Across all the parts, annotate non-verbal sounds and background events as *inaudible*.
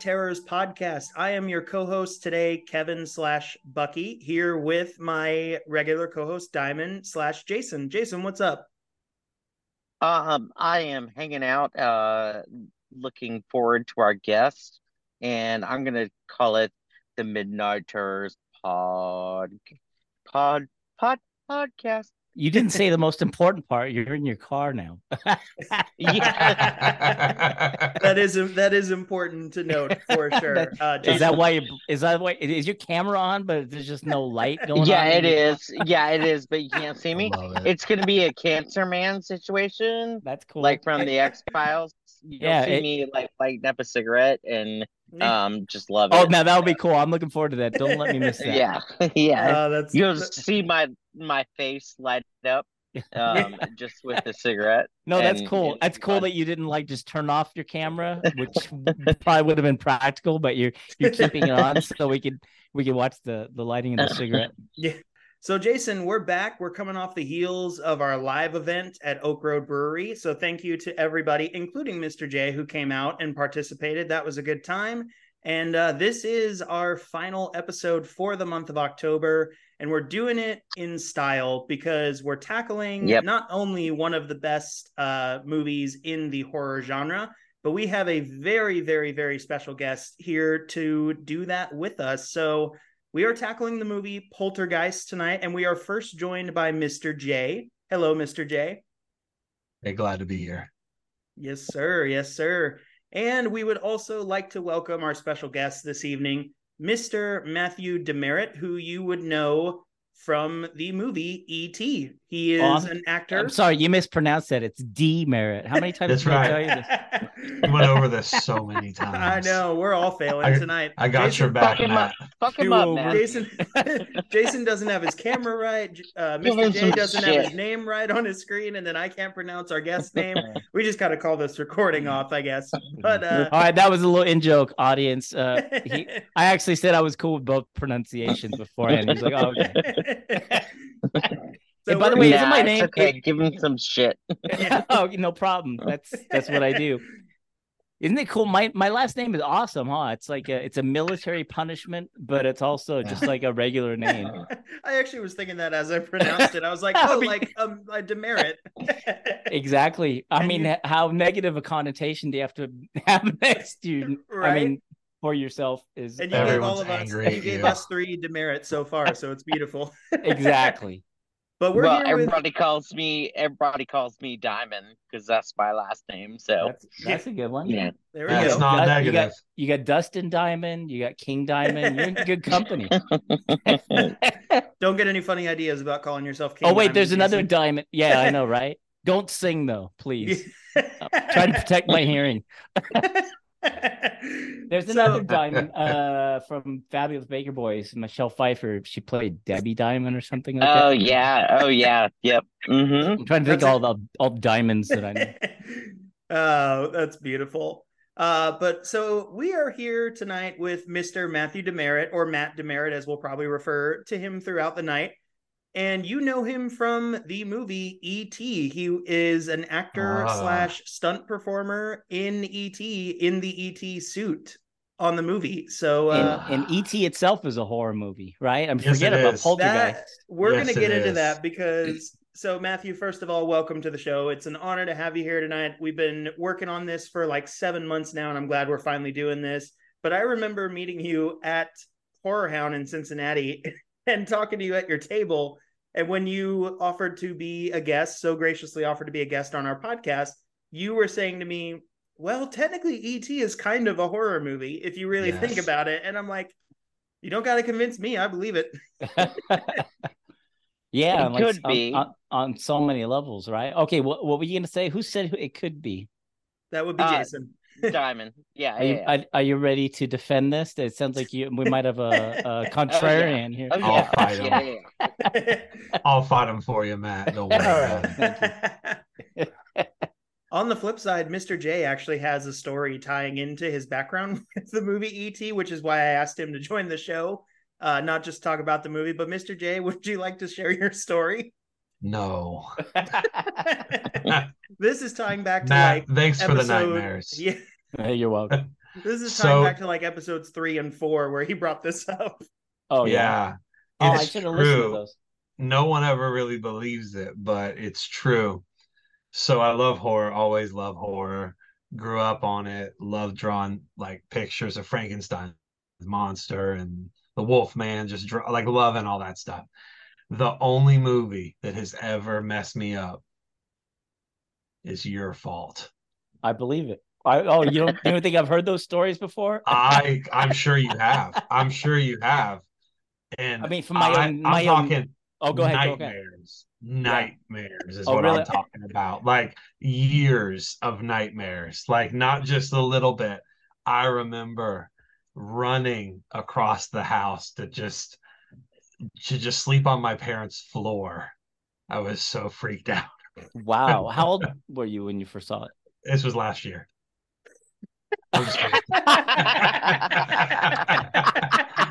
Terrors podcast. I am your co-host today, Kevin slash Bucky, here with my regular co-host Diamond slash Jason. Jason, what's up? Um, I am hanging out, uh, looking forward to our guest, and I'm gonna call it the Midnight Terrors pod, pod, pod, podcast. You didn't say the most important part. You're in your car now. *laughs* That is that is important to note for *laughs* sure. Uh, Is that why you is that why is your camera on but there's just no light going on? Yeah, on? it is. Yeah, it is, but you can't see me. It. It's gonna be a Cancer Man situation, That's cool. like from the X Files. You'll Yeah, see it- me like lighting up a cigarette and um just love Oh it. now that would be cool. I'm looking forward to that. Don't let me miss *laughs* that. Yeah, *laughs* yeah. uh, that's You'll see my my face light up um *laughs* just with the cigarette. No, that's cool. That's cool fun. that you didn't like just turn off your camera, which probably would have been practical, but you're you're keeping it on so we could we could watch the the lighting of the cigarette. Yeah. So, Jason, we're back. We're coming off the heels of our live event at Oak Road Brewery. So, thank you to everybody, including Mr. J, who came out and participated. That was a good time. And uh, this is our final episode for the month of October. And we're doing it in style because we're tackling Yep. not only one of the best uh, movies in the horror genre, but we have a very, very, very special guest here to do that with us. So, we are tackling the movie Poltergeist tonight, and we are first joined by Mr. J. Hello, Mr. J. Hey, glad to be here. Yes, sir. Yes, sir. And we would also like to welcome our special guest this evening, Mr. Matthew DeMerritt, who you would know from the movie E.T. He is I'm- an actor. I'm sorry, you mispronounced that. It's demerit. How many times That's did I right. tell you this? *laughs* We went over this so many *laughs* times. I know we're all failing I- tonight. I got Jason, your back, fuck him Matt. Fuck him up, man. Jason *laughs* Jason doesn't have his camera right. J- Uh, Mr. him J doesn't have his name right on his screen, and then I can't pronounce our guest name. We just got to call this recording off, I guess. But uh, All right, that was a little in joke, audience. Uh, he, I actually said I was cool with both pronunciations beforehand. He's like, oh, okay. So by the way, nah, isn't my name- okay. Give him some shit. *laughs* Oh, no problem. That's that's what I do. Isn't it cool? My my last name is awesome, huh? It's like a it's a military punishment, but it's also just like a regular name. *laughs* I actually was thinking that as I pronounced it. I was like, *laughs* oh, mean- like um, a demerit. Exactly. I And mean, you- how negative a connotation do you have to have next to you? I mean, for yourself is And you gave all of us, angry you gave you. us three demerits so far, so it's beautiful. exactly. But we're well, here with everybody calls me everybody calls me Diamond because that's my last name. So That's that's a good one. yeah. there we That's go. not You got- negative. You got, you got Dustin Diamond, you got King Diamond. You're in good company. *laughs* *laughs* Don't get any funny ideas about calling yourself King. oh wait, Diamond, there's another Jason. diamond. Yeah, I know, *laughs* right? Don't sing though, please. Try to protect my hearing. *laughs* There's So- another diamond uh from Fabulous Baker Boys, Michelle Pfeiffer. She played Debbie Diamond or something like Oh that. yeah. Oh yeah. Yep. Mm-hmm. I'm trying to think That's of all the all diamonds that I know. *laughs* oh, that's beautiful. Uh, but so we are here tonight with Mr. Matthew DeMerritt, or Matt DeMerritt, as we'll probably refer to him throughout the night. And you know him from the movie E.T. He is an actor Ah. slash stunt performer in E.T. in the E.T. suit on the movie. So uh, and, and ET itself is a horror movie, right? I'm Yes, forget about is. Poltergeist. that we're Yes, going to get into is. that because so Matthew, first of all, welcome to the show. It's an honor to have you here tonight. We've been working on this for like seven months now, and I'm glad we're finally doing this. But I remember meeting you at Horrorhound in Cincinnati *laughs* and talking to you at your table. And when you offered to be a guest, so graciously offered to be a guest on our podcast, you were saying to me, Well, technically, E.T. is kind of a horror movie if you really think about it. And I'm like, You don't got to convince me. I believe it. *laughs* yeah, It like, could on- be. on, on so many levels, right? Okay, what what were you gonna say? Who said it could be? That would be Uh, Jason. Diamond. Yeah. Are you, yeah. are, are you ready to defend this? It sounds like you we might have a, a *laughs* contrarian here. Oh, I'll fight him. yeah, yeah, yeah. *laughs* I'll fight him for you, Matt. Don't worry. All about right. it. Thank *laughs* On the flip side, Mr. J actually has a story tying into his background with the movie E.T., which is why I asked him to join the show, uh, not just talk about the movie. But Mr. J, would you like to share your story? No. *laughs* *laughs* this is tying back to Matt, like thanks for the nightmares. *laughs* Yeah, Hey, you're welcome. This is So- back to like episodes three and four where he brought this up. Oh yeah. yeah. Oh, I It's should have listened to those. no one ever really believes it, but it's true. So I love horror, always love horror. Grew up on it, love drawing like pictures of Frankenstein monster and the Wolf Man, just draw, like loving all that stuff. The only movie that has ever messed me up is your fault. I believe it. I oh you don't you don't think I've heard those stories before? *laughs* I I'm sure you have. I'm sure you have. And I mean, from my I, own- my I'm own- talking Oh, go ahead. Go ahead. nightmares. Nightmares is Oh, what really? I'm talking about. Like years of nightmares. Like not just a little bit. I remember running across the house to just to just sleep on my parents' floor. I was so freaked out. Wow. *laughs* How old were you when you first saw it? This was last year. I'm just kidding.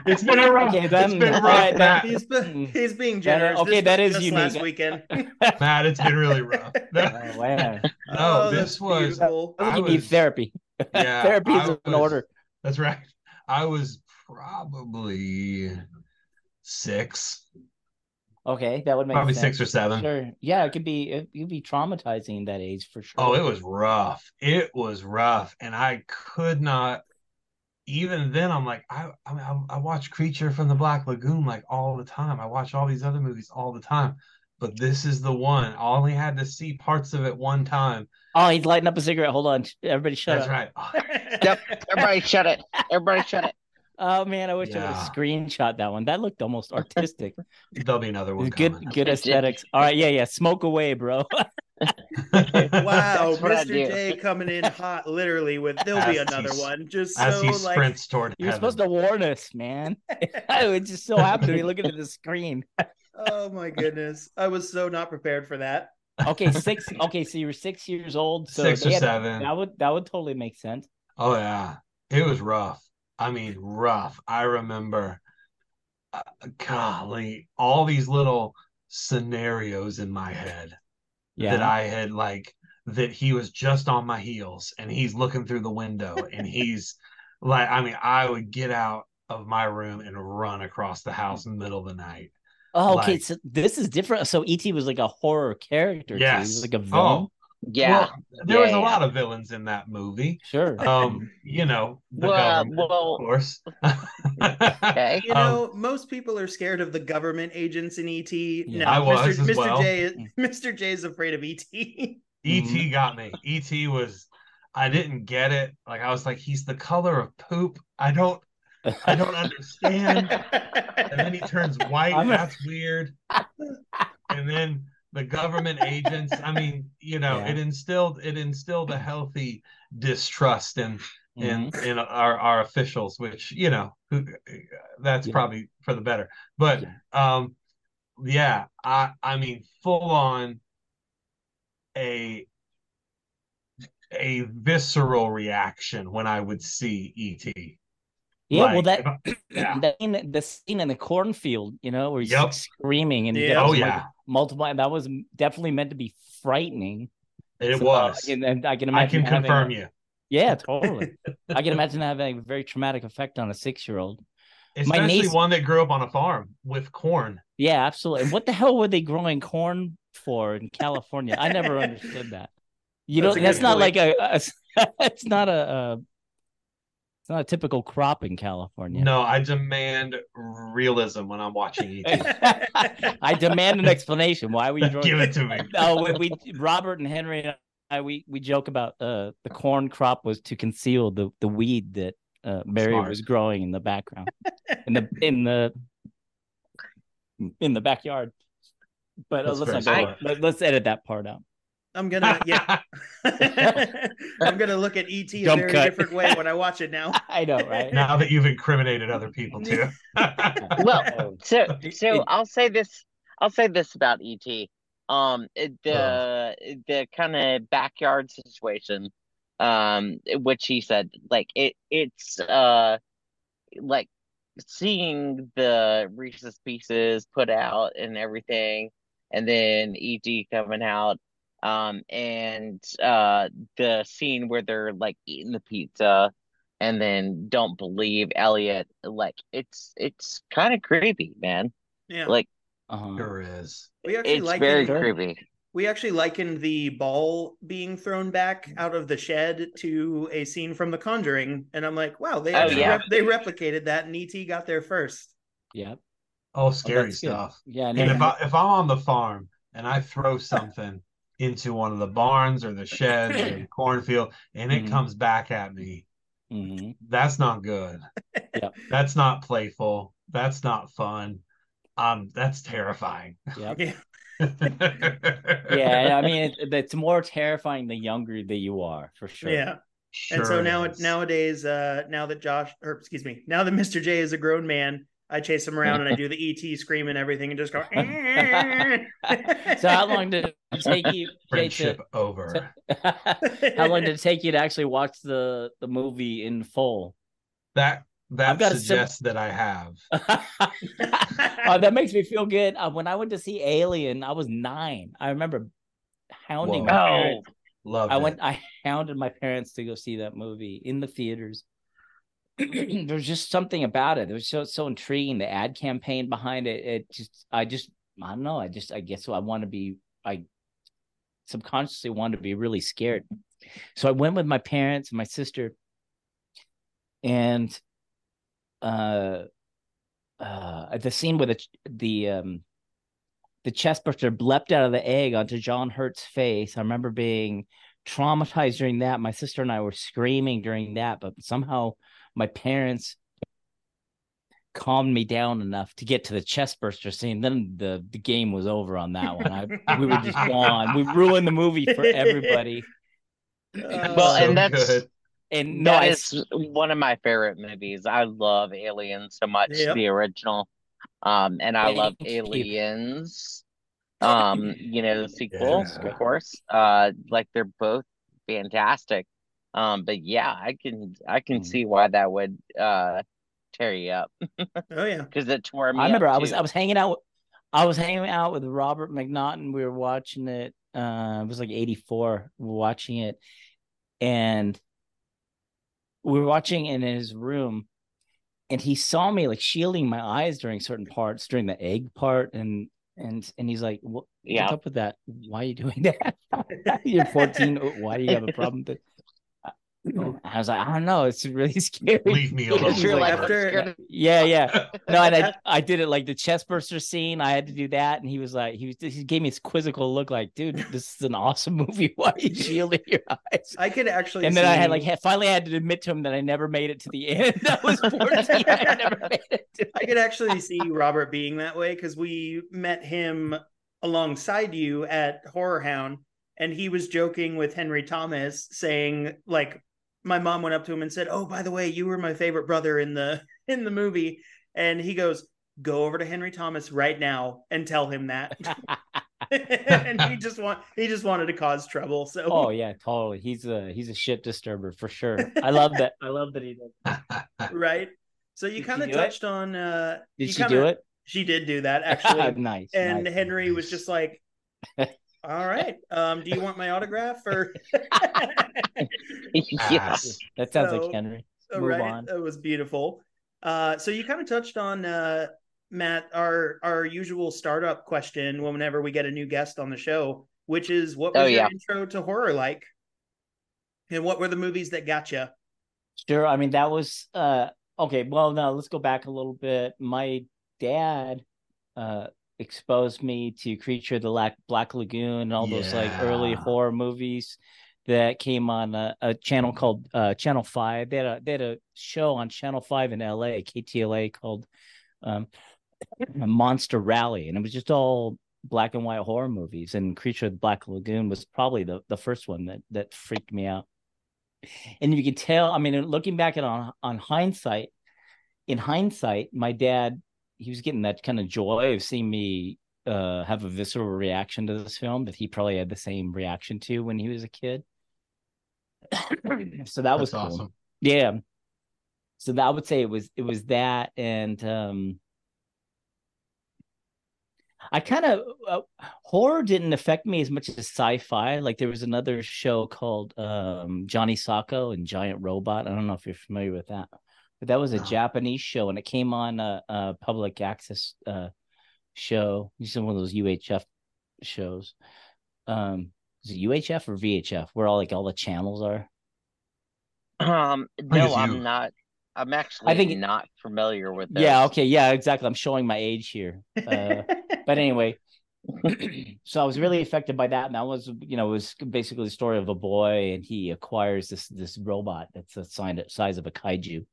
it's been a rough. Okay, it's then- been rough, right, Matt. He's be- Mm. he's being That- generous. okay, This that was unique. Last weekend. *laughs* Matt, it's been really rough. *laughs* Oh, wow. No, Oh, this was beautiful. I think I you need therapy. yeah. therapy is in order. That's right. I was probably six, Okay, that would make probably sense. six or seven. Sure. Yeah, it could be it would be traumatizing that age for sure. Oh, it was rough. It was rough, and I could not. Even then, I'm like, I, I, mean, I, I watch Creature from the Black Lagoon like all the time. I watch all these other movies all the time, but this is the one. I only had to see parts of it one time. Oh, he's lighting up a cigarette. Hold on. Everybody shut That's up. right. Oh, Yep. Everybody shut it. Everybody shut it. Oh man, I wish I would have screenshot that one. That looked almost artistic. *laughs* there'll be another one. good coming. good *laughs* aesthetics. All right, yeah, yeah. Smoke away, bro. *laughs* Wow, That's what I Mr. J coming in hot, literally with there'll be another one. Just As so he like sprints toward You're supposed to warn us, man. I was just so happy to be looking at the screen. oh my goodness, I was so not prepared for that. Okay, six. Okay, so you were six years old. So Six or had- seven. That would that would totally make sense. Oh yeah, it was rough. I mean, rough. I remember, uh, golly, all these little scenarios in my head Yeah. that I had like that he was just on my heels and he's looking through the window and *laughs* he's like, I mean, I would get out of my room and run across the house in the middle of the night. oh, okay. like- so this is different. So ET was like a horror character. too. He was Yes. like a villain. Oh, Yeah. well, there was a yeah. lot of villains in that movie. Sure. Um, you know, the Well, government, well- of course. *laughs* Okay. *laughs* You Um, know, most people are scared of the government agents in ET. Yeah. no, I was Mr. as Mr. well. J. Mr. *laughs* J is afraid of ET. ET got me. ET was I didn't get it. Like I was like, he's the color of poop. I don't I don't understand. And then he turns white. A- That's weird. And then the government agents, I mean, you know, Yeah. it instilled it instilled a healthy distrust in in Mhm. in our our officials, which, you know, who that's Yeah. probably for the better. But um yeah, I I mean full on a a visceral reaction when I would see ET. Yeah, well, that I- *clears throat* yeah. the scene, the scene in the cornfield, you know, where he's Yep. like, screaming and Yeah. Oh, yeah. like, multiple, and that was definitely meant to be frightening. It So, uh, was. and, and I can I imagine can having- confirm you. Yeah, totally. *laughs* I can imagine having a very traumatic effect on a six-year-old. My Especially niece- one that grew up on a farm with corn. Yeah, absolutely. And what the hell were they growing corn for in California? I never understood that. You That's know, a that's not point. like a, a *laughs* it's not a, a it's not a typical crop in California. No, I demand realism when I'm watching ET. *laughs* I demand an explanation. Why were you growing? Give it to me. No, we, we Robert and Henry and I we we joke about uh the corn crop was to conceal the the weed that uh, Mary Smart. was growing in the background in the in the in the backyard. But uh, let's not very go. smart. Let, let's edit that part out. I'm gonna yeah. *laughs* *laughs* I'm gonna look at ET a Jump very cut. different way when I watch it now. *laughs* I know, right? now that you've incriminated other people too. Well, so so I'll say this. I'll say this about ET. Um, the Oh. the kind of backyard situation, um, which he said, like it it's uh, like seeing the Reese's Pieces put out and everything, and then ET coming out. Um, and uh, the scene where they're like eating the pizza and then don't believe Elliot, like it's it's kind of creepy, man. Yeah. Like Uh-huh. Sure is. we actually it's likened, very Sure. creepy. we actually likened the ball being thrown back out of the shed to a scene from The Conjuring, and I'm like, wow, they Oh, actually yeah. rep- they replicated that, and ET got there first. Yep. Oh, scary that's good. stuff. Yeah. And no, if I if I'm on the farm and I throw *laughs* something into one of the barns or the sheds or the *laughs* cornfield and it Mhm. comes back at me, Mhm. that's not good. *laughs* Yep. That's not playful. That's not fun. Um, that's terrifying. Yep. Yeah. *laughs* Yeah. I mean, it, it's more terrifying the younger that you are, for sure. Yeah. Sure and so now is. nowadays, uh, now that Josh, or excuse me, now that Mr. J is a grown man, I chase them around and I do the ET scream and everything, and just go. *laughs* So how long did it take you, *laughs* friendship to, over. *laughs* how long did it take you to actually watch the the movie in full? That that I've got a sim- suggests that I have. oh, that makes me feel good. Uh, when I went to see Alien, I was nine. I remember hounding Whoa. my Oh, parents. Love I it. went. I hounded my parents to go see that movie in the theaters. *clears throat* There's just something about it. It was so so intriguing. The ad campaign behind it. It just. I just. I don't know. I just. I guess I want to be. I subconsciously wanted to be really scared. So I went with my parents and my sister, and uh, uh, the scene where the the um the chest burster leapt out of the egg onto John Hurt's face. I remember being traumatized during that. My sister and I were screaming during that, but somehow my parents calmed me down enough to get to the chest burster scene. Then the the game was over on that one. I we were just gone. We ruined the movie for everybody. Well, Uh, and that's- good. And no, that I, one of my favorite movies. I love Aliens so much, Yep. the original. Um, and I love Aliens. Um, you know, the sequels, Yeah. of course. Uh, like they're both fantastic. Um, but yeah, I can I can Mhm. see why that would uh tear you up *laughs* oh yeah. because it tore me. I remember up I was too. I was hanging out I was hanging out with Robert McNaughton. We were watching it. Uh, it was like '84. We were watching it, and we were watching in his room, and he saw me like shielding my eyes during certain parts, during the egg part, and and and he's like, "What? Yeah. What's up with that? Why are you doing *laughs* that? You're 14. *laughs* Why do you have a problem with it?" Oh, I was like, I don't know. It's really *laughs* scary. Leave me *laughs* alone. You're like, After- *laughs* Yeah, yeah. No, and I, I did it like the chest burster scene. I had to do that, and he was like, he was, he gave me this quizzical look, like, dude, this is an awesome movie. Why are you shielding your eyes? I could actually. And then I had like ha- finally had to admit to him that I never made it to the end. I was fourteen. I never made it. To I could actually see Robert being that way because we met him alongside you at Horrorhound, and he was joking with Henry Thomas, saying like, my mom went up to him and said, "Oh, by the way, you were my favorite brother in the *laughs* in the movie," and he goes, "Go over to Henry Thomas right now and tell him that." *laughs* and he just want he just wanted to cause trouble. So oh yeah, totally. He's a he's a shit disturber for sure. I love that. I love that he did. *laughs* right. So you kind of do it? touched on. uh Did she kinda- do it? She did do that actually. nice. and nice. Henry was just like, "All right, um, do you want my autograph?" Or *laughs* yeah. Ass. That sounds So- like Henry. All Move right, on. that was beautiful. Uh, so you kind of touched on uh, Matt our our usual startup question whenever we get a new guest on the show, which is what was Oh, your yeah. intro to horror like, and what were the movies that got you? Sure. I mean, that was uh okay. Well, now let's go back a little bit. My dad uh exposed me to Creature of the Black, Black Lagoon and all those like early horror movies that came on a, a channel called uh Channel 5. They had a they had a show on Channel 5 in LA, KTLA called um *clears throat* Monster Rally. And it was just all black and white horror movies. And Creature of the Black Lagoon was probably the the first one that that freaked me out. And you can tell i mean looking back at on on hindsight in hindsight my dad he was getting that kind of joy of seeing me uh have a visceral reaction to this film that he probably had the same reaction to when he was a kid *coughs* so that was cool awesome. yeah so that I would say it was it was that and um I kind of uh, horror didn't affect me as much as sci-fi. Like there was another show called um, Johnny Sokko and Giant Robot. I don't know if you're familiar with that, but that was a No. Japanese show, and it came on a, a public access uh, show. It's one of those UHF shows. Um, is it UHF or VHF? Where all like all the channels are. Um, no. I'm not. I'm actually I think- not familiar with this. Yeah. Okay. Yeah. Exactly. I'm showing my age here. Uh, *laughs* but anyway *clears throat* so i was really affected by that and that was you know it was basically the story of a boy and he acquires this this robot that's the size size of a kaiju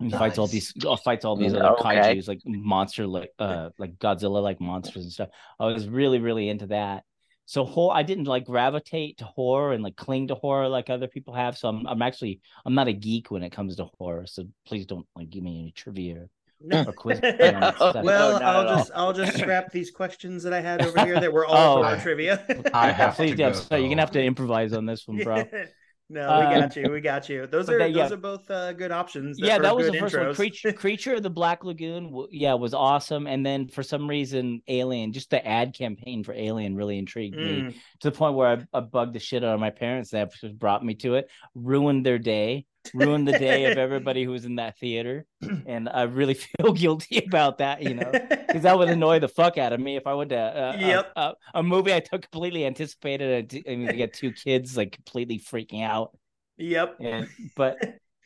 and he fights all these uh, fights all these other okay. kaijus like monster like uh like godzilla like monsters and stuff i was really really into that so horror i didn't like gravitate to horror and like cling to horror like other people have so i'm, I'm actually i'm not a geek when it comes to horror so please don't like give me any trivia No. quiz me on that *laughs* stuff. well, No, I'll at all. just I'll just scrap *laughs* these questions that I had over here that were all Oh. horror trivia. *laughs* I have please to do. I'm go. sorry, you're gonna have to improvise on this one, bro. Yeah. No, Uh, we got you. We got you. Those are that- yeah. those are both uh, good options. yeah, that was the first one. Creature, *laughs* Creature of the Black Lagoon, w- yeah, was awesome. And then for some reason, Alien, just the ad campaign for Alien really intrigued me Mm. to the point where I, I bugged the shit out of my parents. That brought me to it, ruined their day, ruined the day of *laughs* everybody who was in that theater, *clears throat* and I really *laughs* feel guilty about that. You know. Because that would annoy the fuck out of me if I went to uh, a- Yep. a, a movie I took completely anticipated. and I mean, get two kids like completely freaking out. Yep. and *laughs* but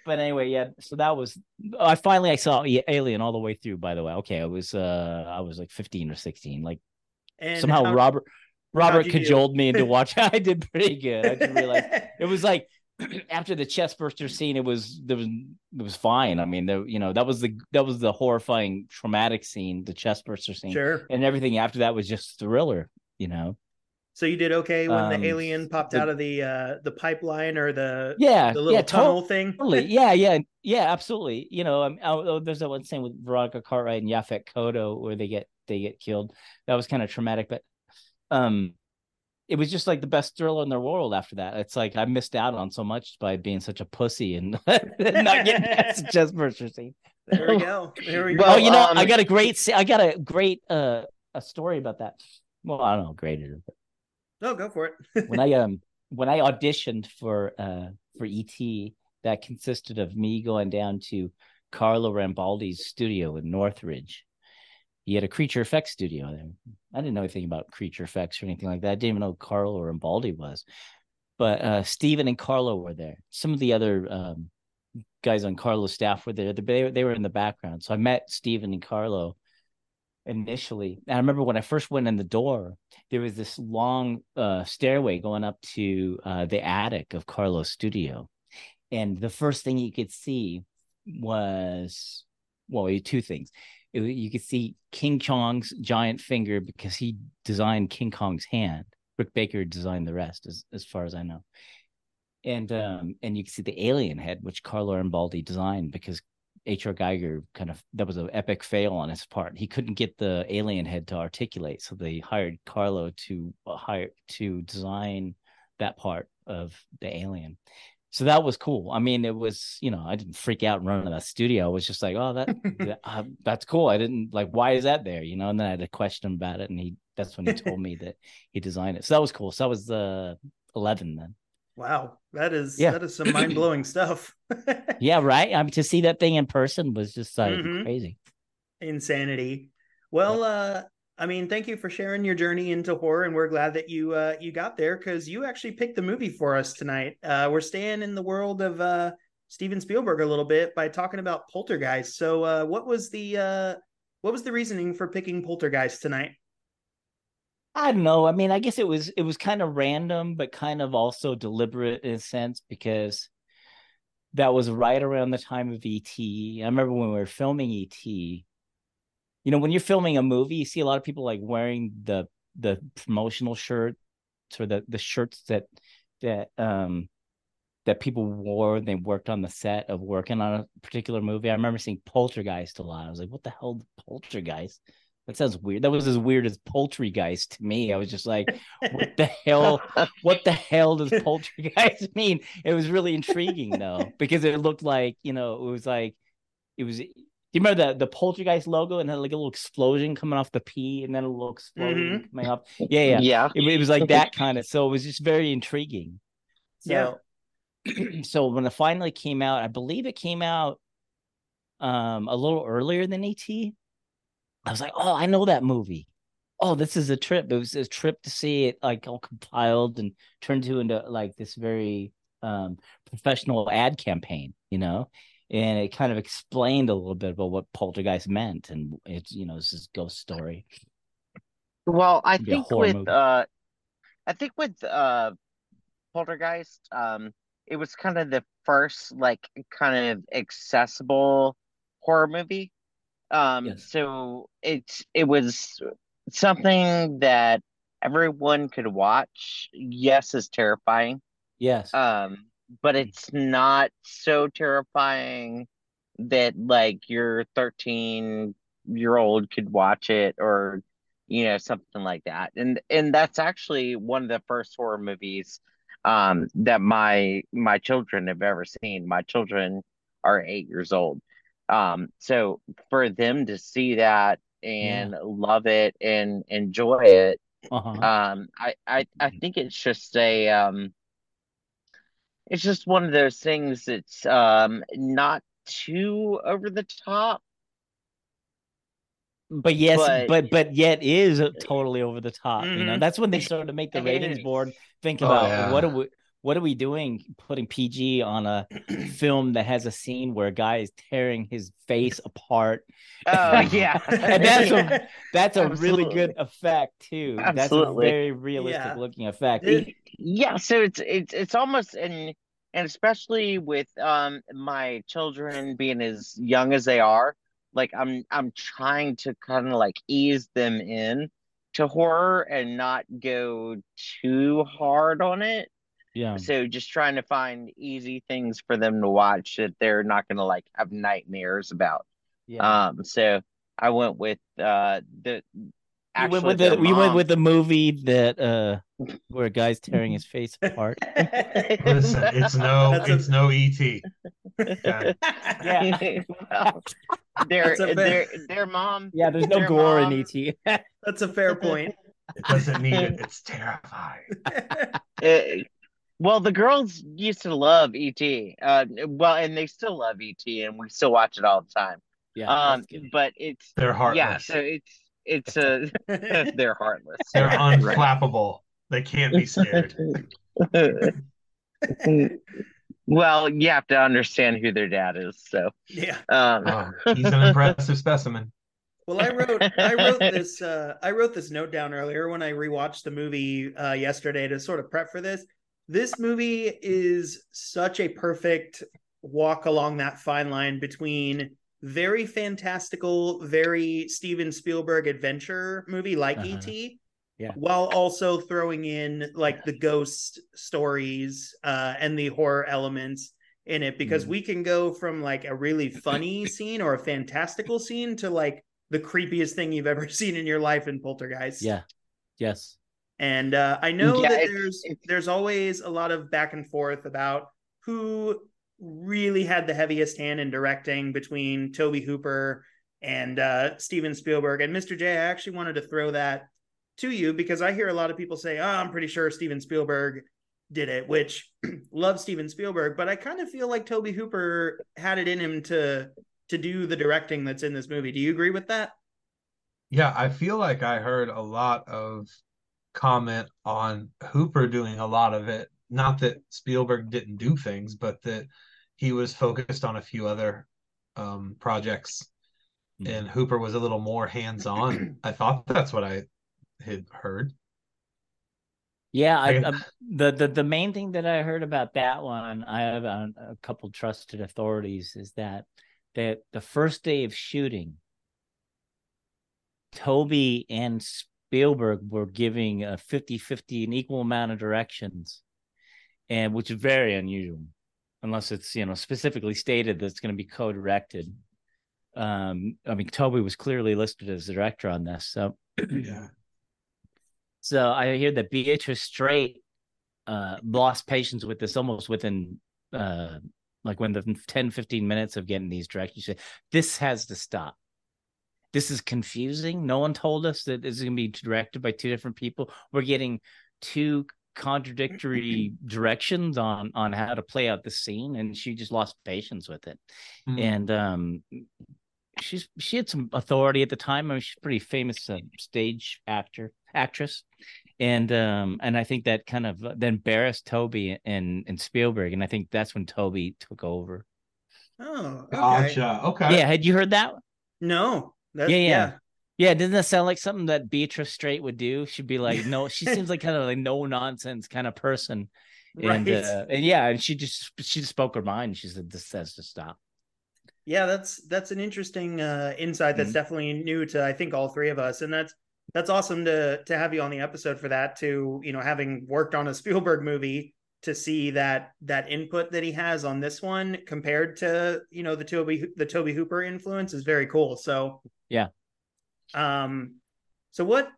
but anyway yeah so that was i finally i saw alien all the way through by the way okay i was uh i was like 15 or 16 like And somehow how- robert robert you do? cajoled me into watching i did pretty good i didn't realize it was like *clears throat* after the chest burster scene it was there was it was fine. I mean there you know that was the that was the horrifying traumatic scene the chest burster scene. Sure. and everything after that was just thriller you know? So you did okay when Um, the alien popped the- out of the uh the pipeline or the yeah the little yeah tunnel thing. totally. Yeah yeah yeah absolutely. You know um, oh, oh, there's that one scene with veronica cartwright and Yaphet Kotto where they get they get killed. That was kind of traumatic but um it was just like the best thriller in the world after that it's like i missed out on so much by being such a pussy and *laughs* not getting *laughs* past *laughs* just scene There we go. There we go. oh you know um, i got a great i got a great uh a story about that well i don't know great it is, No, go for it. when I um when I auditioned for uh for ET, that consisted of me going down to Carlo Rambaldi's studio in Northridge. He had a creature effects studio there. I didn't know anything about creature effects or anything like that. I didn't even know who Carlo Rambaldi was. But uh Steven and Carlo were there. Some of the other um guys on Carlo's staff were there. They, they were in the background. So I met Steven and Carlo initially. And I remember when I first went in the door, there was this long uh, stairway going up to uh, the attic of Carlo's studio. And the first thing you could see was, well, two things. It, you could see King Kong's giant finger because he designed King Kong's hand. Rick Baker designed the rest, as, as far as I know. And um, and you can see the alien head, which Carlo Rambaldi designed because H.R. Giger kind of that was an epic fail on his part. He couldn't get the alien head to articulate, so they hired Carlo to uh, hire to design that part of the alien. So that was cool. I mean, it was you know I didn't freak out and run into that studio. I was just like, oh that, *laughs* that uh, that's cool. I didn't like why is that there? You know, and then I had a question about it, and he that's when he told me that he designed it. So that was cool. So that was the eleven then. Wow, that is Yeah. that is some *clears throat* mind blowing stuff. *laughs* Yeah, right. I mean, to see that thing in person was just like Mhm. crazy. Insanity. Well, uh, I mean, thank you for sharing your journey into horror, and we're glad that you uh, you got there because you actually picked the movie for us tonight. Uh, we're staying in the world of uh, Steven Spielberg a little bit by talking about Poltergeist. So, uh, what was the uh, what was the reasoning for picking Poltergeist tonight? I don't know. I mean, I guess it was it was kind of random, but kind of also deliberate in a sense because that was right around the time of ET. I remember when we were filming ET. You know, when you're filming a movie, you see a lot of people like wearing the the promotional shirts or the the shirts that that um that people wore they worked on the set of working on a particular movie. I remember seeing Poltergeist a lot. I was like, what the hell, Poltergeist? That sounds weird. That was as weird as Poultrygeist to me. I was just like, what the hell? *laughs* What the hell does Poultrygeist mean? It was really intriguing though, because it looked like, you know, it was like, it was you remember the the poltergeist logo and had like a little explosion coming off the P and then a little explosion coming off? Yeah, yeah. Yeah. It, it was like that kind of. So it was just very intriguing. So, *clears throat* so when it finally came out, I believe it came out um a little earlier than ET. I was like, oh, I know that movie. Oh, this is a trip. It was a trip to see it like all compiled and turned to into like this very um professional ad campaign, you know. And it kind of explained a little bit about what poltergeist meant, and it's you know this is ghost story. Well, I think with movie. uh I think with uh Poltergeist, um it was kind of the first like kind of accessible horror movie. Um Yes. so it's it was something that everyone could watch. Yes, is terrifying. Yes. Um but it's not so terrifying that like your 13 year old could watch it or you know something like that. And and that's actually one of the first horror movies um that my my children have ever seen. My children are eight years old. Um so for them to see that and love it and enjoy it Uh-huh. um I, I i think it's just a um it's just one of those things that's um not too over the top but yes, but- but but yet is totally over the top. You know, Mhm. that's when they *laughs* started to make the ratings board think Oh, about yeah. what are we what are we doing putting PG on a *clears throat* film that has a scene where a guy is tearing his face apart. oh *laughs* yeah And that's a that's a really good effect too. That's a Absolutely. very realistic Yeah. looking effect. It- yeah so it's it's it's almost and and especially with um my children being as young as they are like i'm i'm trying to kind of like ease them in to horror and not go too hard on it yeah. so just trying to find easy things for them to watch that they're not going to like have nightmares about Yeah. um so i went with uh the we went with their the we went with the movie that uh *laughs* where a guy's tearing his face apart. *laughs* Listen, it's no, That's a- it's no ET. Okay. Yeah. *laughs* well, their fair- their their mom Yeah, there's no gore mom- in ET. That's a fair point. It doesn't need it. It's terrifying. Well the girls used to love ET uh well and they still love ET and we still watch it all the time yeah. um but it's They're heartless. yeah so it's it's uh *laughs* they're heartless They're *laughs* unflappable. They can't be scared. *laughs* well you have to understand who their dad is so yeah. um Oh, he's an impressive specimen. Well, I wrote I wrote this uh, I wrote this note down earlier when I rewatched the movie uh, yesterday to sort of prep for this. This movie is such a perfect walk along that fine line between very fantastical, very Steven Spielberg adventure movie like Uh-huh. E.T. Yeah. While also throwing in like the ghost stories uh, and the horror elements in it, because Mhm. we can go from like a really funny scene or a fantastical scene to like the creepiest thing you've ever *laughs* seen in your life in Poltergeist. Yeah. Yes. And uh, I know Yeah, that it's- there's it's- there's always a lot of back and forth about who really had the heaviest hand in directing between Tobe Hooper and uh, Steven Spielberg. And Mr. J, I actually wanted to throw that to you because I hear a lot of people say, "Oh, I'm pretty sure Steven Spielberg did it," which *clears throat* love Steven Spielberg, but I kind of feel like Tobe Hooper had it in him to to do the directing that's in this movie. Do you agree with that? Yeah, I feel like I heard a lot of comment on Hooper doing a lot of it. Not that Spielberg didn't do things, but that he was focused on a few other um, projects, Mhm. and Hooper was a little more hands-on. *clears throat* I thought that's what I had heard. Yeah, I, I- I, the the the main thing that I heard about that one, I have on a couple trusted authorities, is that that the first day of shooting, Tobe and Spielberg were giving a 50-50 an equal amount of directions, and which is very unusual, unless it's you know specifically stated that it's going to be co-directed. Um, I mean, Tobe was clearly listed as the director on this, so Yeah. *clears throat* so I hear that Beatrice Straight uh, lost patience with this almost within uh, like when the 10 15 minutes of getting these directions this has to stop this is confusing no one told us that this is going to be directed by two different people we're getting two contradictory *clears throat* directions on on how to play out the scene and she just lost patience with it mm-hmm. and um she's she had some authority at the time i mean she's pretty famous uh, stage actor actress and um and I think that kind of uh, then embarrassed Tobe and and Spielberg, and I think that's when Tobe took over. Oh, okay. gotcha. Okay. Yeah, had you heard that? No. Yeah, yeah, yeah. Yeah, doesn't that sound like something that Beatrice Straight would do? She'd be like, no, she *laughs* seems like kind of like no nonsense kind of person. And right. uh, and yeah, and she just she just spoke her mind. She said this has to stop. Yeah, that's that's an interesting uh insight that's mm-hmm. definitely new to I think all three of us. And that's that's awesome to to have you on the episode for that to you know having worked on a Spielberg movie to see that that input that he has on this one compared to you know the Tobe the Tobe Hooper influence is very cool. So yeah. Um so what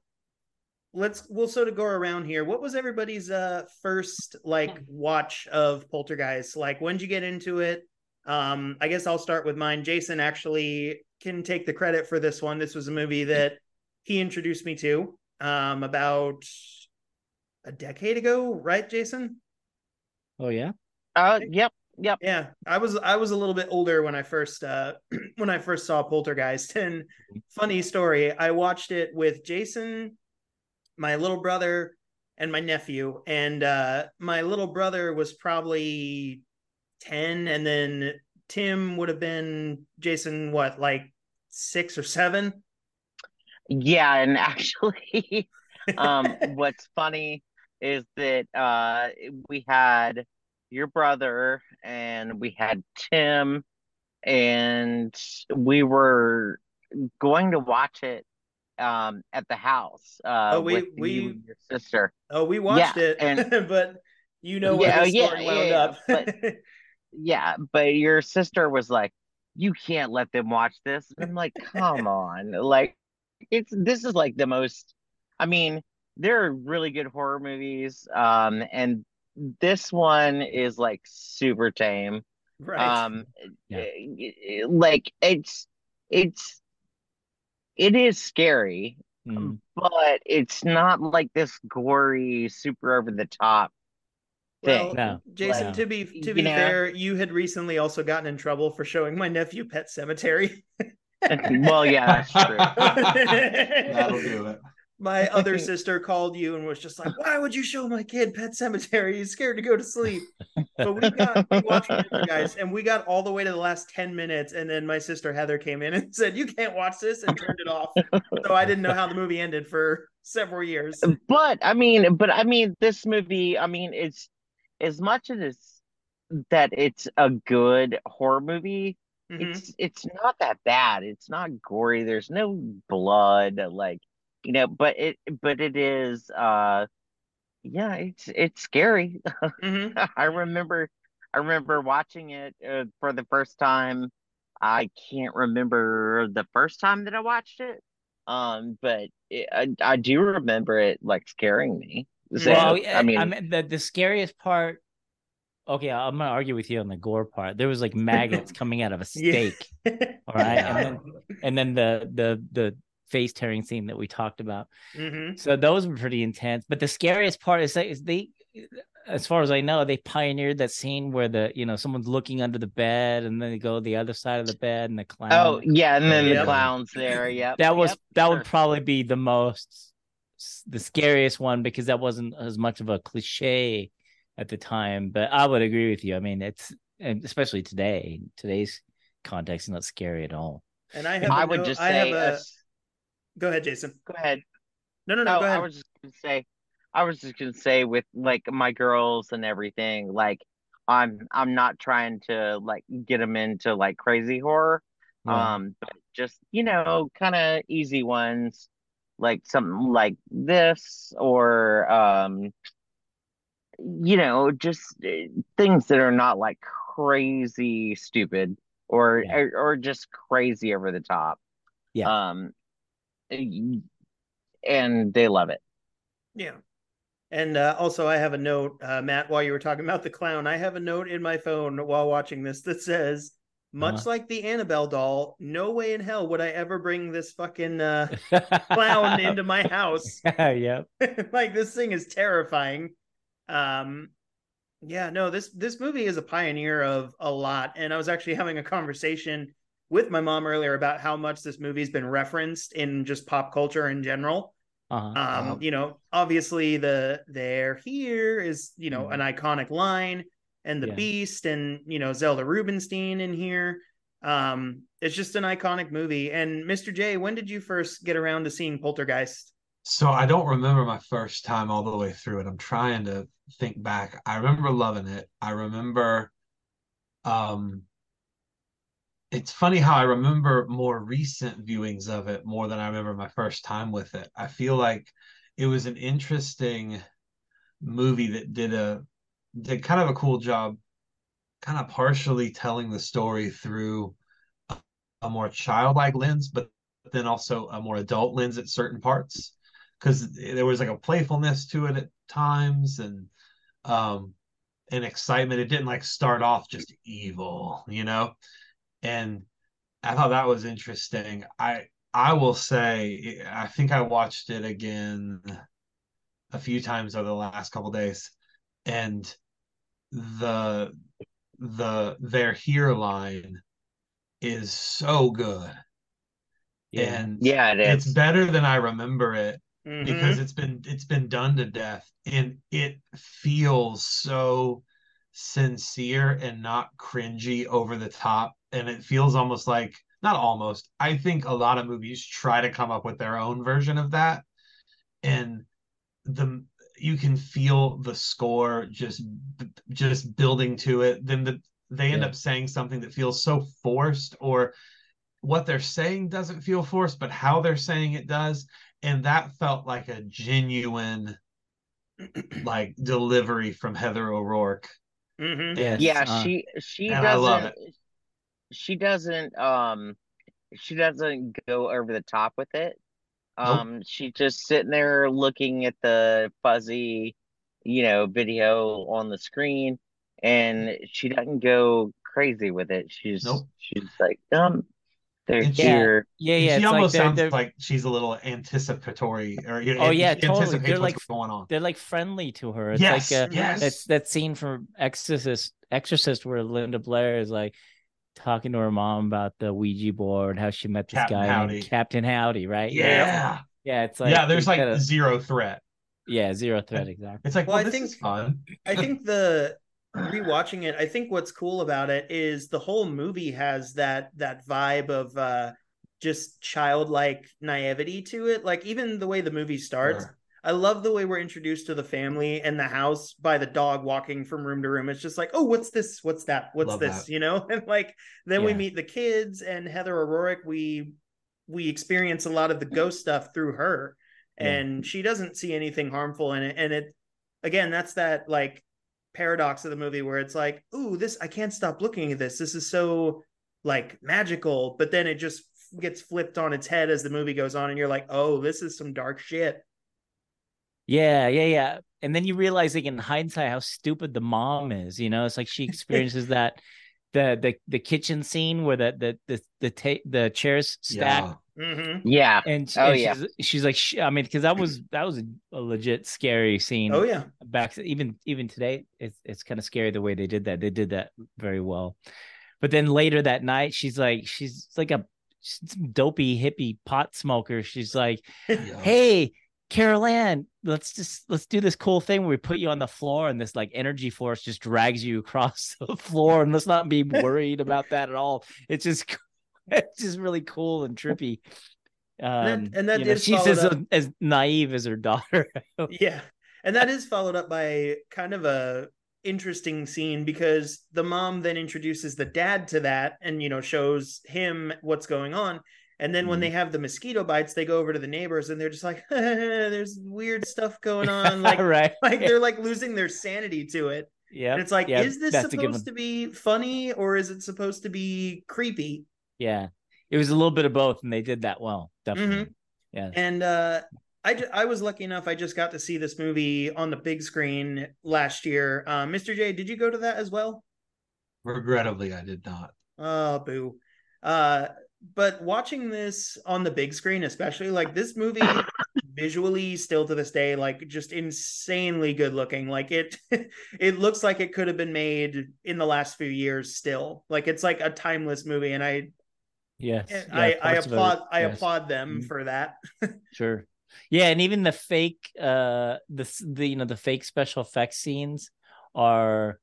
let's we'll sort of go around here. What was everybody's uh first like watch of Poltergeist? Like when'd you get into it? Um I guess I'll start with mine. Jason actually can take the credit for this one. This was a movie that he introduced me to um, about a decade ago, right, Jason? Oh yeah. Uh, yep, yep. Yeah, I was I was a little bit older when I first uh *clears throat* when I first saw Poltergeist. *laughs* And funny story, I watched it with Jason, my little brother, and my nephew. And uh my little brother was probably ten, and then Tim would have been Jason, what like six or seven? Yeah, and *laughs* actually, *laughs* um, what's funny is that uh, we had your brother and we had Tim, and we were going to watch it um, at the house. Uh, oh, we we you your sister. Oh, we watched yeah, it, and, *laughs* but you know where yeah, the oh, story yeah, wound yeah, up. but, *laughs* yeah, but your sister was like, "You can't let them watch this." I'm like, "Come *laughs* on!" Like it's this is like the most I mean, there are really good horror movies. Um and this one is like super tame. Right. Um yeah. like it's it's it is scary, mm. but it's not like this gory, super over the top well, no. Jason, to be to be fair, you had recently also gotten in trouble for showing my nephew Pet Sematary. *laughs* well, yeah, that's true. *laughs* That'll do it. My *laughs* other sister called you and was just like, "Why would you show my kid Pet Sematary? He's scared to go to sleep." But we got we watched guys, and we got all the way to the last ten minutes, and then my sister Heather came in and *laughs* said, "You can't watch this," and turned it off. so I didn't know how the movie ended for several years. But I mean, but I mean, this movie, I mean, it's as much as that it's a good horror movie Mm-hmm. It's it's not that bad. It's not gory. There's no blood, like you know, but it but it is uh yeah, it's it's scary. Mm-hmm. *laughs* I remember I remember watching it uh, for the first time. I can't remember the first time that I watched it. Um, but it, I, I do remember it like scaring me. So, well, I mean, I mean the, the scariest part okay, I'm gonna argue with you on the gore part. There was like maggots *laughs* coming out of a steak. Yeah. all right. Yeah. And then and then the the the face tearing scene that we talked about. Mm-hmm. So those were pretty intense. But the scariest part is that is they as far as I know, they pioneered that scene where the you know someone's looking under the bed and then they go the other side of the bed and the clown. Oh yeah, and then the clowns there. *clears throat* Yeah, that was yep, that sure. would probably be the most the scariest one because that wasn't as much of a cliche at the time. But I would agree with you. I mean, it's especially today, today's context is not scary at all. And I have, I would no, just I say, a... go ahead, Jason. Go ahead. No, no, no. go ahead. I was just gonna say, I was just gonna say with like my girls and everything, like I'm I'm not trying to like get them into like crazy horror, yeah. um, but just you know, kind of easy ones, like something like this or um you know, just uh, things that are not like crazy stupid or yeah. or, or just crazy over the top. Yeah. Um and they love it. Yeah. And uh, also, I have a note, uh, Matt, while you were talking about the clown, I have a note in my phone while watching this that says, much Uh-huh. like the Annabelle doll, no way in hell would I ever bring this fucking uh, *laughs* clown into my house. *laughs* yep. *laughs* like this thing is terrifying. Um, yeah, no this this movie is a pioneer of a lot, and I was actually having a conversation with my mom earlier about how much this movie's been referenced in just pop culture in general. Uh-huh. Um, Wow. you know, obviously the "They're here" is you know an iconic line, and the Yeah. Beast, and you know Zelda Rubinstein in here. Um, it's just an iconic movie. And Mr. J, when did you first get around to seeing Poltergeist? So I don't remember my first time all the way through it. I'm trying to think back. I remember loving it. I remember um it's funny how I remember more recent viewings of it more than I remember my first time with it. I feel like it was an interesting movie that did a did kind of a cool job kind of partially telling the story through a, a more childlike lens but then also a more adult lens at certain parts. Because there was like a playfulness to it at times and um an excitement. It didn't like start off just evil you know and i thought that was interesting. I i will say i think i watched it again a few times over the last couple days. And the the they're here line is so good. Yeah. and Yeah, it it's better than i remember it Mhm. because it's been it's been done to death. And it feels so sincere and not cringy over the top. And it feels almost like not almost i think a lot of movies try to come up with their own version of that. And the you can feel the score just just building to it. Then the they end Yeah. up saying something that feels so forced or what they're saying doesn't feel forced but how they're saying it does. And that felt like a genuine like delivery from heather o'rourke Mhm. Yes, yeah uh, she she and I love doesn't she doesn't um she doesn't go over the top with it Nope. um she's just sitting there looking at the fuzzy you know video on the screen and she doesn't go crazy with it she's Nope. she's like um they're And she- yeah, yeah. she it's like almost they're, sounds they're, like she's a little anticipatory or you know, Oh, yeah, totally. anticipates They're what's like- going on they're like friendly to her. It's yes like uh, yes that's that scene from Exorcist, Exorcist, where Linda Blair is like talking to her mom about the Ouija board, how she met this Captain guy Howdy. named Captain Howdy, right? yeah yeah. It's like yeah there's like kinda- zero threat yeah, zero threat exactly. it's like Well, well, I this think- is fun I think the rewatching it, I think what's cool about it is the whole movie has that that vibe of uh just childlike naivety to it. Like even the way the movie starts, Sure. I love the way we're introduced to the family and the house by the dog walking from room to room. It's just like, oh, what's this? What's that? What's Love this? that. You know? *laughs* And like then we meet the kids and Heather O'Rourke. We we experience a lot of the ghost stuff through her, Yeah. and she doesn't see anything harmful in it. And it again, that's that like paradox of the movie where it's like, ooh, this I can't stop looking at this. This is so like magical, but then it just gets flipped on its head as the movie goes on, and you're like, oh, this is some dark shit. Yeah, yeah, yeah. And then you realize, like in hindsight, how stupid the mom is. You know, it's like she *laughs* experiences that the the the kitchen scene where the the the the ta- the chairs stack, yeah Mm-hmm. yeah and, Oh, and yeah. she's she's like, sh- I mean, because that was that was a, a legit scary scene. Oh yeah. back even even today it's it's kind of scary the way they did that they did that very well but then later that night she's like she's like a she's dopey hippie pot smoker she's like *laughs* yeah. hey carol ann let's just let's do this cool thing where we put you on the floor and this like energy force just drags you across *laughs* the floor and let's not be worried about that at all it's just it's just really cool and trippy. Um, that- and that you know, *laughs* she's as, up- as naive as her daughter. *laughs* Yeah. And that *laughs* is followed up by kind of a interesting scene because the mom then introduces the dad to that and you know shows him what's going on. And then when Mhm. they have the mosquito bites they go over to the neighbors and they're just like there's weird stuff going on. Like right. like they're like losing their sanity to it. Yeah it's like yeah, is this that's supposed to be funny or is it supposed to be creepy Yeah. It was a little bit of both, and they did that well. Definitely. Yeah. and uh I, ju- I was lucky enough. I just got to see this movie on the big screen last year. Uh, Mr. J, did you go to that as well? Regrettably, I did not. Oh, boo. Uh, but watching this on the big screen, especially like this movie *laughs* visually still to this day, like just insanely good looking. Like it *laughs* it looks like it could have been made in the last few years still. Like it's like a timeless movie. And I Yes. I, yeah, I parts of it, applaud I yes. applaud them Mhm. for that. *laughs* Sure. Yeah, and even the fake uh the the you know the fake special effects scenes are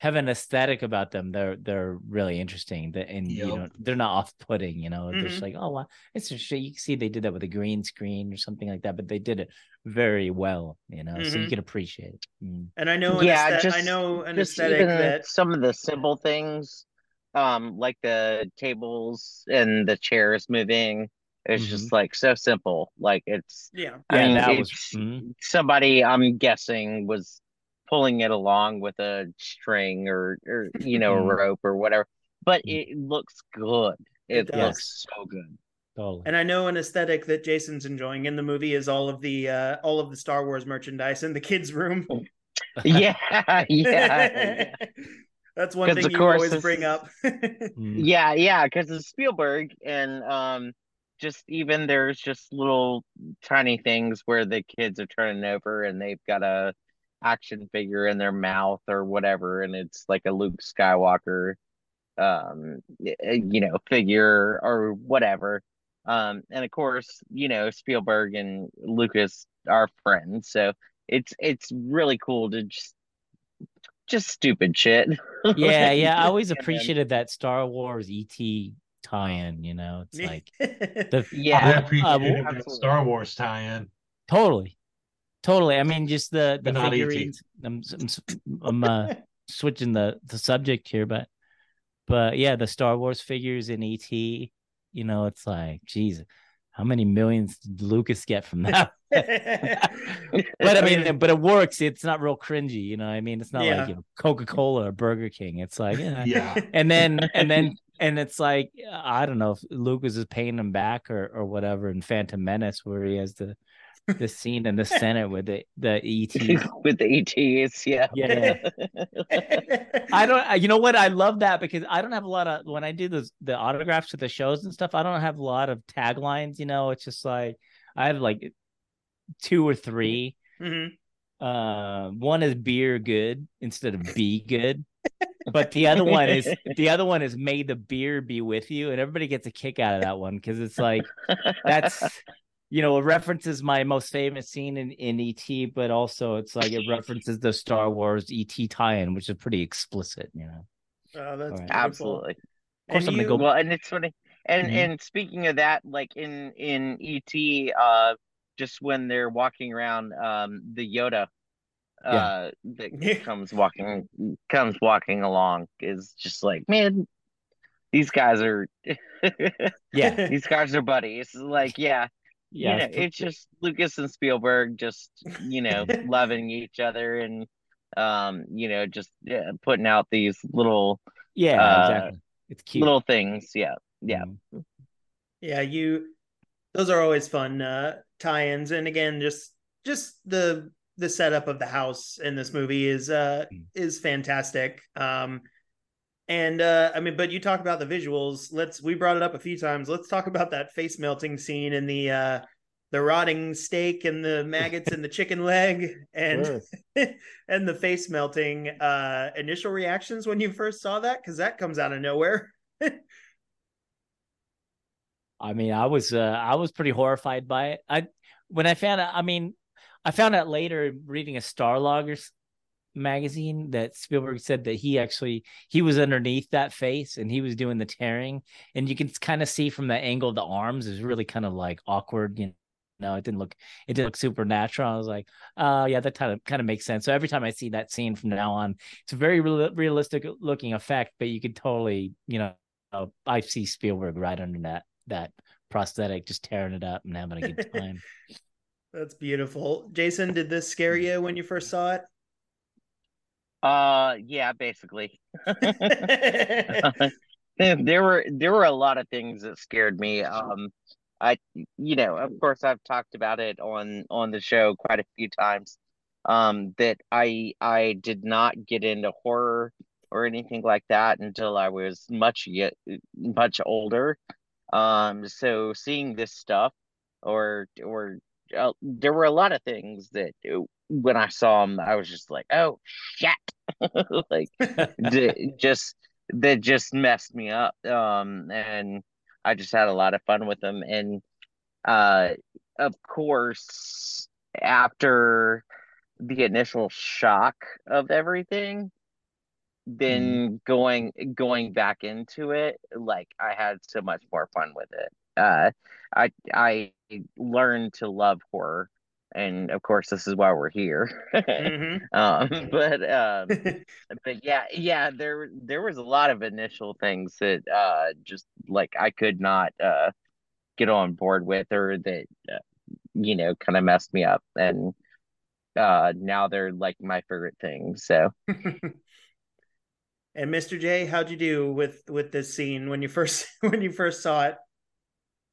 have an aesthetic about them. They're they're really interesting. The- And you know they're not off putting. You know, they're just like oh wow, it's a shit. You can see they did that with a green screen or something like that, but they did it very well. You know, so you Mhm. can appreciate it. Mm. And I know an Yeah, aesthet- I know an Just aesthetic even that some of the simple things, um, like the tables and the chairs moving. It's just like so simple. Like it's yeah. I Yeah, that was- it's mhm. somebody I'm guessing was pulling it along with a string or or you know a Mhm. rope or whatever. But Mhm. it looks good. It It, looks so good. Totally. And I know an aesthetic that Jason's enjoying in the movie is all of the uh all of the Star Wars merchandise in the kids' room. *laughs* *laughs* Yeah, yeah, *laughs* That's one thing you always bring up. *laughs* Mm. yeah, yeah. Because it's Spielberg, and um, just even there's just little tiny things where the kids are turning over and they've got a action figure in their mouth or whatever, and it's like a Luke Skywalker, um, you know, figure or whatever. Um, and of course, you know, Spielberg and Lucas are friends, so it's it's really cool to just just stupid shit. *laughs* Yeah, yeah. I always *laughs* appreciated that Star Wars ET tie-in. You know, it's *laughs* like the I Yeah, appreciated that. Star Wars tie-in. Totally, totally. I mean, just the the But not ET. figurines. I'm, I'm, s- I'm uh, switching the the subject here, but but yeah, the Star Wars figures in ET. You know, it's like, geez, how many millions did Lucas get from that? *laughs* *laughs* but I mean, but it works. It's not real cringy. You know, what I mean, it's not Yeah. like you know, Coca Cola or Burger King. It's like, eh. *laughs* Yeah. and then and then and it's like I don't know if Lucas is paying him back or or whatever in Phantom Menace where he has the the scene in the *laughs* Senate with the the ET. *laughs* with the ETs, yeah. Yeah, *laughs* I don't. You know what? I love that because I don't have a lot of when I do the the autographs to the shows and stuff. I don't have a lot of taglines. You know, it's just like I have like two or three. Mhm. Uh, one is beer good instead of be good. But the other one is the other one is may the beer be with you, and everybody gets a kick out of that one because it's like that's you know it references my most famous scene in, in ET, but also it's like it references the Star Wars ET tie-in, which is pretty explicit, you know. Oh, that's All right. beautiful. Absolutely. Of course, And I'm gonna you- go. Well, and it's funny. And Mhm. and speaking of that, like in in ET, uh, just when they're walking around, um, the Yoda, uh, that *laughs* comes walking comes walking along is just like, man, these guys are, *laughs* Yeah, these guys are buddies. Like, yeah, yeah, you know, it's- it's just Lucas and Spielberg just, you know, *laughs* loving each other and, um, you know, just yeah, putting out these little yeah, uh, exactly. It's cute. little things. Yeah, yeah. Mhm. Yeah, you those are always fun uh tie-ins and again just just the the setup of the house in this movie is uh Mm. is fantastic. Um and uh I mean but you talk about the visuals. Let's we brought it up a few times. Let's talk about that face melting scene and the uh the rotting steak and the maggots and the *laughs* chicken leg and Sure. *laughs* and the face melting uh initial reactions when you first saw that cuz that comes out of nowhere. *laughs* I mean, I was uh, I was pretty horrified by it. I when I found out, I mean, I found out later reading a Starlog's magazine that Spielberg said that he actually he was underneath that face and he was doing the tearing, and you can kind of see from the angle of the arms is really kind of like awkward. You know, it didn't look it didn't look supernatural. I was like, uh yeah, that kind of kind of makes sense. So every time I see that scene from now on, it's a very real, realistic looking effect, but you could totally, you know, I see Spielberg right under that that prosthetic just tearing it up and having a good *laughs* time. That's beautiful. Jason, did this scare you when you first saw Uh, yeah, basically. *laughs* *laughs* there were there were a lot of things that scared me. Um, I, you know, of course, I've talked about it on on the show quite a few times. Um, that I I did not get into horror or anything like that until I was much yet much older. Um, so seeing this stuff, or or uh, there were a lot of things that when I saw them, I was just like, oh shit, *laughs* like *laughs* d- just that just messed me up. Um, and I just had a lot of fun with them. And uh, of course, after the initial shock of everything, then mm. going going back into it, like I had so much more fun with it. Uh, I I learned to love horror and of course this is why we're here. Mm-hmm. *laughs* um, but um, *laughs* but yeah yeah there there was a lot of initial things that uh just like i could not uh get on board with or that uh, you know kind of messed me up. And uh now they're like my favorite things so. *laughs* And mr j how'd you do with with this scene when you first when you first saw it?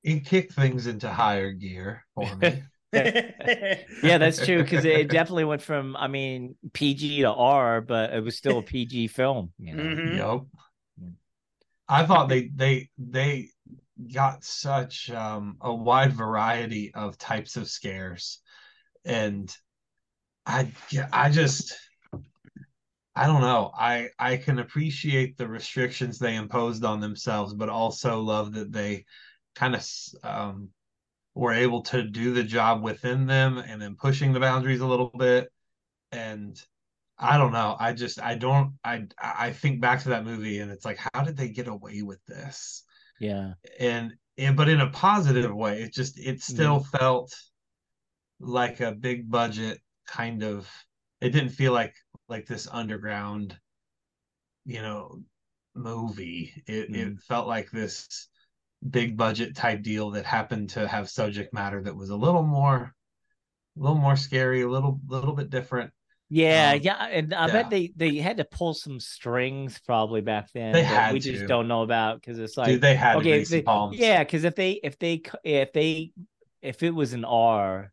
It kicked things into higher gear for me yeah, that's true because it definitely went from I mean PG to R, but it was still a PG film. You know? mm-hmm. Yep. I thought they they they got such um, a wide variety of types of scares, and I I just I don't know. I I can appreciate the restrictions they imposed on themselves, but also love that they kind of um, were able to do the job within them and then pushing the boundaries a little bit and i don't know i just i don't i i think back to that movie and it's like how did they get away with this yeah and and but in a positive way it just it still mm. felt like a big budget kind of it didn't feel like like this underground you know movie it, mm. it felt like this big budget type deal that happened to have subject matter that was a little more a little more scary, a little a little bit different. Yeah, um, yeah, and I yeah. bet they they had to pull some strings probably back then. They had we to. just don't know about because it's like Dude, they had okay, they, yeah, because if they if they if they if it was an R,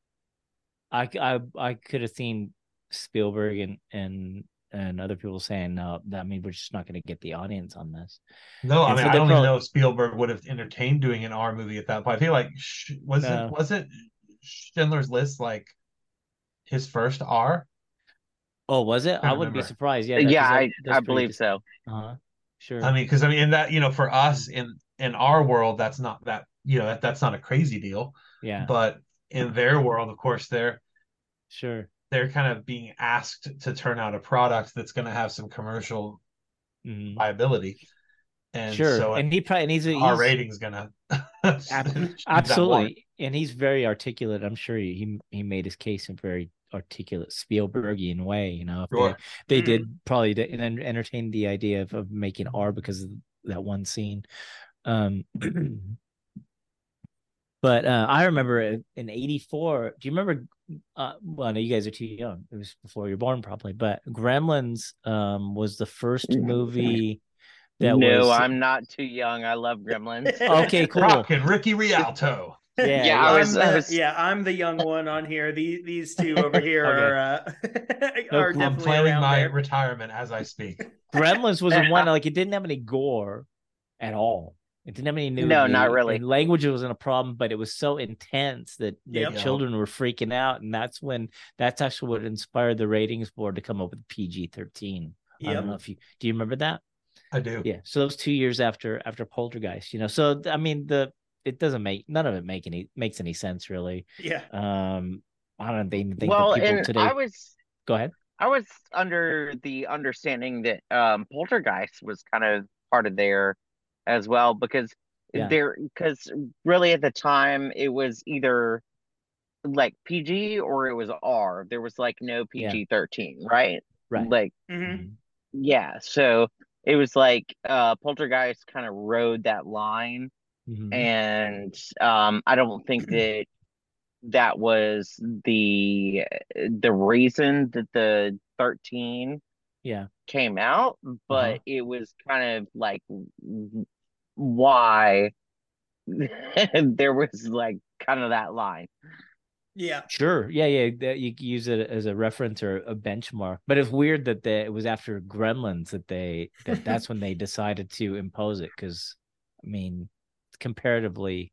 I I I could have seen Spielberg and and and other people saying no that means we're just not going to get the audience on this. No i mean so i don't even know if spielberg would have entertained doing an r movie at that point. I feel like was it was it schindler's list like his first r? Oh was it? I, I wouldn't be surprised. Yeah yeah i, I believe so. Uh-huh. sure. I mean because i mean in that you know for us in in our world that's not that you know that, that's not a crazy deal. Yeah. But in their world of course they're sure they're kind of being asked to turn out a product that's going to have some commercial mm. viability. And sure, so and he probably and he's our rating's gonna *laughs* absolutely, and he's very articulate. I'm sure he he, made his case in very articulate Spielbergian way. You know, sure. they, they mm. did probably did, and entertained the idea of, of making R because of that one scene. Um, *clears throat* but uh, I remember in '84. Do you remember uh, well, no, you guys are too young. It was before you're born, probably. But Gremlins um, was the first movie *laughs* that no, was. I'm not too young. I love Gremlins. *laughs* okay, cool. Rock and Ricky Rialto. *laughs* Yeah, yeah, I was, I'm the, was... yeah, I'm the young one on here. These these two over here okay. are uh, are I'm planning my there. retirement as I speak. Gremlins was the one like it didn't have any gore at all. It didn't have any new. No, not really. And language wasn't a problem, but it was so intense that, the yep. children were freaking out. And that's when that's actually what inspired the ratings board to come up with PG 13. Yep. I don't know if you do you remember that? I do. Yeah. So those two years after after Poltergeist, you know. So I mean the it doesn't make none of it make any makes any sense really. Yeah. Um I don't think, think well, that people and today I was go ahead. I was under the understanding that um Poltergeist was kind of part of their as well because yeah. there because really at the time it was either like PG or it was R. There was like no PG thirteen, yeah. right? Right. Like mm-hmm. yeah. So it was like uh Poltergeist kind of rode that line. Mm-hmm. And um I don't think *clears throat* that that was the the reason that the 13 yeah came out but uh-huh. it was kind of like why *laughs* there was like kind of that line. Yeah. Sure. Yeah, yeah. That you use it as a reference or a benchmark. But it's weird that they, it was after Gremlins that they that that's when they decided to impose it because I mean, comparatively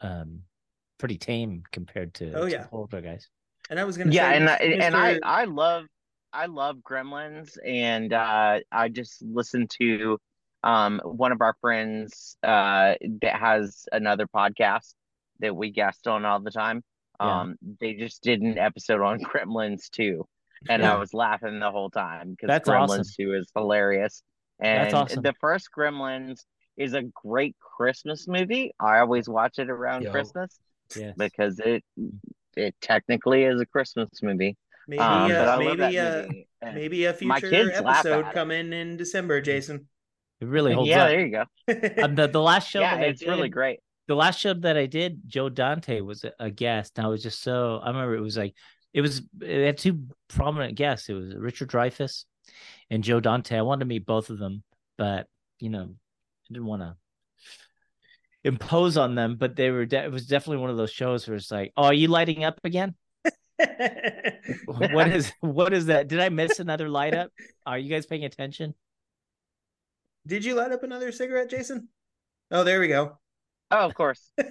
um pretty tame compared to, Oh, to yeah. Poltergeist. And I was gonna Yeah, say, and I, and I I love I love Gremlins, and uh, I just listened to um one of our friends uh that has another podcast that we guest on all the time. Yeah. Um, they just did an episode on *laughs* Gremlins too, and Yeah. I was laughing the whole time because That's Gremlins awesome. two is hilarious. And That's awesome. the first Gremlins is a great Christmas movie. I always watch it around Yo. Christmas Yes. because it it technically is a Christmas movie. maybe Um, but I uh, love that maybe uh, maybe a future episode at it. coming in December, Jason. It really holds yeah, up. there you go. *laughs* Um, the, the last show Yeah, that I it's really did- great. the last show that I did, Joe Dante was a, a guest. And I was just so I remember it was like it was it had two prominent guests. It was Richard Dreyfuss and Joe Dante. I wanted to meet both of them, but you know, I didn't want to impose on them. But they were de- it was definitely one of those shows where it's like, oh, are you lighting up again? *laughs* What is what is that? Did I miss another light up? Are you guys paying attention? Did you light up another cigarette, Jason? Oh, there we go. Oh, of course. *laughs*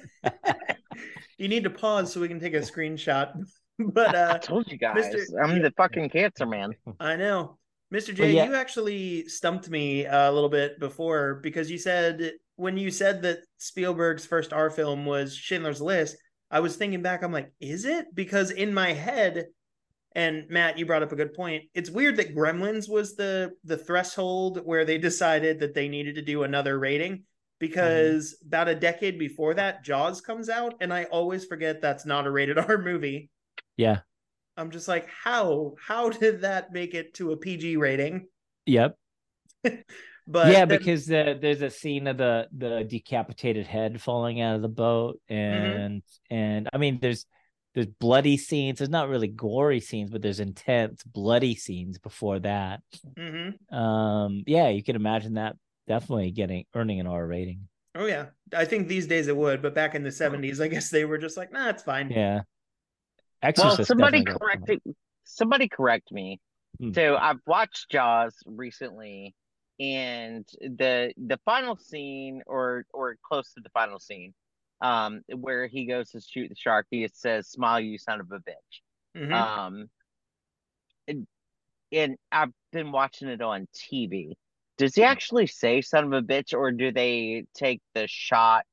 You need to pause so we can take a screenshot. *laughs* But *laughs* I uh told you guys. Mr. I'm the fucking cancer man. I know. Mr. J, yeah. you actually stumped me a little bit before because you said when you said that Spielberg's first R film was Schindler's List, I was thinking back, I'm like, is it? Because in my head, and Matt, you brought up a good point. It's weird that Gremlins was the the threshold where they decided that they needed to do another rating because about a decade before that, Jaws comes out, and I always forget that's not a rated *laughs* R movie. Yeah. I'm just like, how? How did that make it to a PG rating? Yep. *laughs* But yeah, then- because the, there's a scene of the the decapitated head falling out of the boat, Mm-hmm. and and I mean, there's there's bloody scenes. There's not really gory scenes, but there's intense bloody scenes before that. Mhm. Um, yeah, you can imagine that definitely getting earning an R rating. oh yeah, I think these days it would, but back in the 70s, I guess they were just like, nah, it's fine. Yeah. Well, somebody correct some. it. Somebody correct me. Hmm. So I've watched Jaws recently, and the the final scene, or or close to the final scene, um, where he goes to shoot the shark, he says, "Smile, you son of a bitch." Mhm. Um, and, and I've been watching it on TV. Does he actually say "son of a bitch," or do they take the shot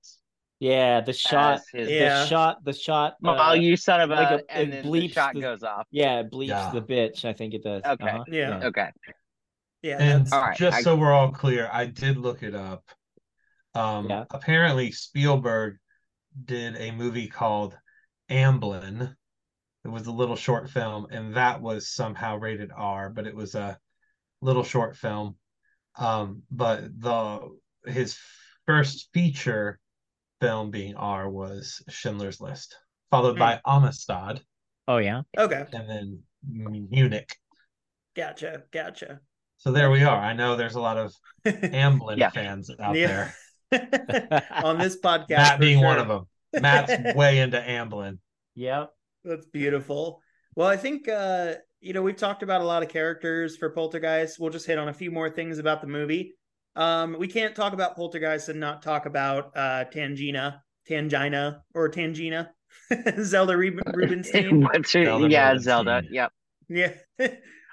Yeah, the shot, his Yeah. the shot, the shot. "Smile, uh, you son of a," like a- it and then the shot the- goes off? yeah, it bleeps Yeah. the bitch. I think it does. Okay. Uh-huh. Yeah. Okay. yeah, And that's, All right, just I- so we're all clear, I did look it up. Um, Yeah. apparently Spielberg did a movie called Amblin. It was a little short film, and that was somehow rated R, but it was a little short film. Um, but the his first feature film being R was Schindler's List, followed by Amistad, Oh yeah. okay. and then Munich. Gotcha. Gotcha. So there we are. I know there's a lot of *laughs* Amblin Yeah. fans out Yeah. there. *laughs* On this podcast, Matt for being one of them. Matt's *laughs* way into Amblin. Yep. That's beautiful. Well, I think uh, you know, we've talked about a lot of characters for Poltergeist. We'll just hit on a few more things about the movie. Um, we can't talk about Poltergeist and not talk about uh Tangina, Tangina, or Tangina. *laughs* Zelda Rub- Rubinstein. What's her- Zelda yeah, Rubinstein. Zelda. Yep. yeah.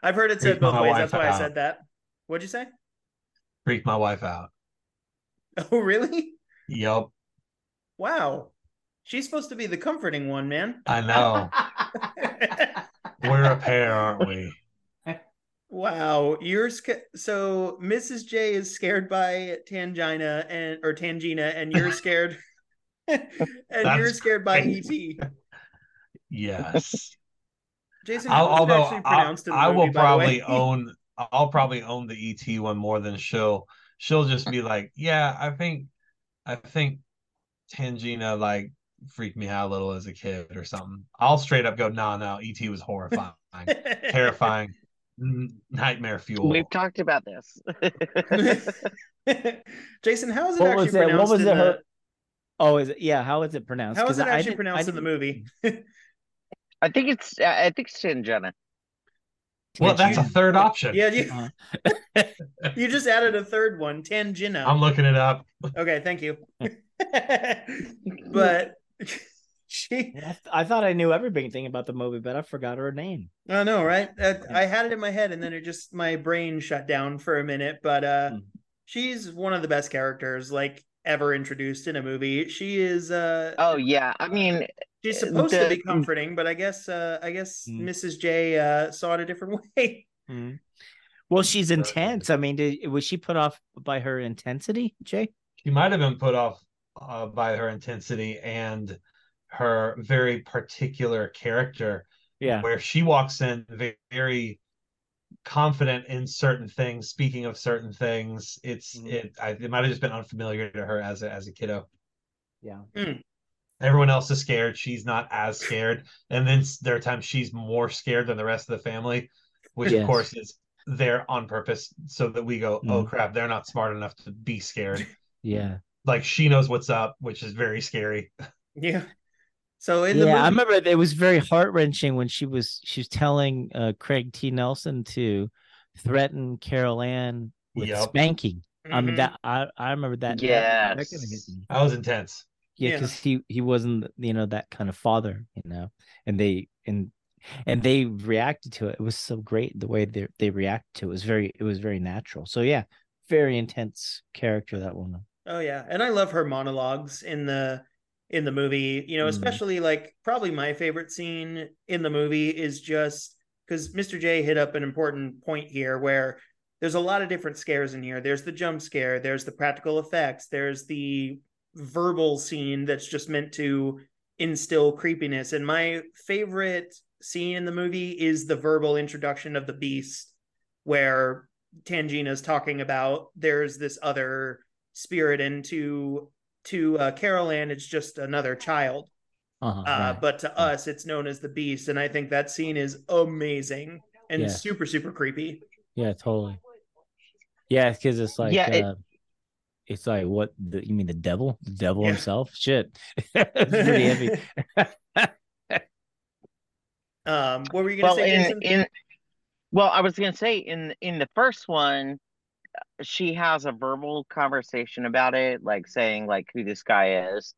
I've heard it said Freaked my both ways. That's why I said that. What'd you say? Freaked my wife out. *laughs* Oh, really? Yup. Wow. She's supposed to be the comforting one, man. I know. *laughs* We're a pair, aren't we? Wow, you're sca- so Mrs. J is scared by Tangina and or Tangina, and you're *laughs* scared, and you're scared by crazy. ET. Yes. Jason, I'll, how was it although I, pronounced in the I movie, will probably own I'll probably own the ET one more than she'll she'll just be like, yeah, I think I think Tangina like freaked me out a little as a kid or something. I'll straight up go, no, no, ET was horrifying, *laughs* terrifying, nightmare fuel. We've talked about this. *laughs* Jason, how is it What actually was that? What was in the the? her- Oh, is it? Yeah. How is it pronounced? How is 'Cause it actually didn't- I pronounced in the movie? *laughs* I think it's I think it's Tangina. Well, that's a third option. yeah, you, Uh, *laughs* you just added a third one, Tangina. I'm looking it up. Okay, thank you. *laughs* but *laughs* she, I, th- I thought I knew everything about the movie, but I forgot her name. I know, right? Uh, I had it in my head, and then it just my brain shut down for a minute. But uh, Mm. she's one of the best characters like ever introduced in a movie. She is. Uh, Oh yeah, I mean she's supposed to be comforting, but I guess uh, I guess Mm. Mrs. J uh, saw it a different *laughs* way. Well, she's intense. I mean, did, was she put off by her intensity, Jay? She might have been put off uh, by her intensity and her very particular character, Yeah. where she walks in ve- very confident in certain things, speaking of certain things. It's Mhm. it. I, it might have just been unfamiliar to her as a as a kiddo. Yeah. Everyone else is scared. She's not as scared, and then there are times she's more scared than the rest of the family, which Yes. of course is there on purpose so that we go, oh Mhm. crap, they're not smart enough to be scared. Yeah. like she knows what's up, which is very scary. *laughs* Yeah. So in yeah, the movie, I remember it was very heart wrenching when she was she was telling uh, Craig T. Nelson to threaten Carol Ann with Yep. spanking. I mean Mhm. that I I remember that. that- that Yes. kinda hit me. That was intense. Yeah, Yeah. because he he wasn't you know that kind of father, you know, and they and and they reacted to it. It was so great the way they they reacted to it. it was very it was very natural. So yeah, very intense character that woman. Oh yeah, and I love her monologues in the in the movie. You know, Mhm. especially like probably my favorite scene in the movie is just because Mr. J hit up an important point here where there's a lot of different scares in here. There's the jump scare, there's the practical effects, there's the verbal scene that's just meant to instill creepiness. And my favorite scene in the movie is the verbal introduction of the beast, where Tangina's talking about there's this other spirit, and to to uh, Carol Ann, it's just another child. Uh-huh, Uh, right. But to us, it's known as the beast, and I think that scene is amazing and Yeah. super super creepy. Yeah, totally. Yeah, because it's like, Yeah, it- uh, it's like what the, you mean the devil, the devil Yeah. himself? Shit, *laughs* it's pretty heavy. *laughs* Um, what were you gonna well say, in in well I was gonna say in in the first one she has a verbal conversation about it like saying like who this guy is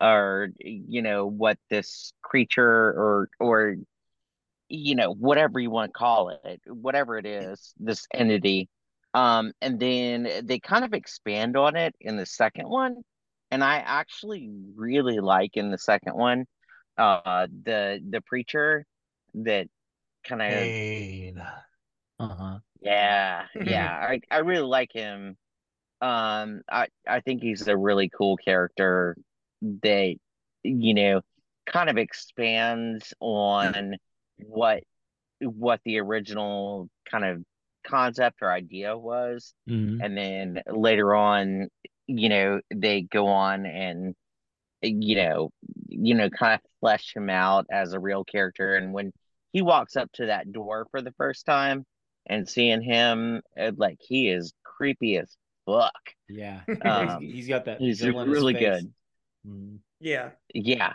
or you know what this creature or or you know whatever you want to call it whatever it is this entity um and then they kind of expand on it in the second one and I actually really like in the second one uh the the preacher that kind of Pain. uh-huh. yeah, yeah. *laughs* I, I really like him. Um, I, I think he's a really cool character that, you know, kind of expands on what what the original kind of concept or idea was. Mhm. And then later on, you know, they go on and you know, you know, kind of flesh him out as a real character. And when he walks up to that door for the first time and seeing him, uh, like he is creepy as fuck. Yeah, *laughs* Um, he's, he's got that. He's really face. good. Mhm. yeah. Yeah.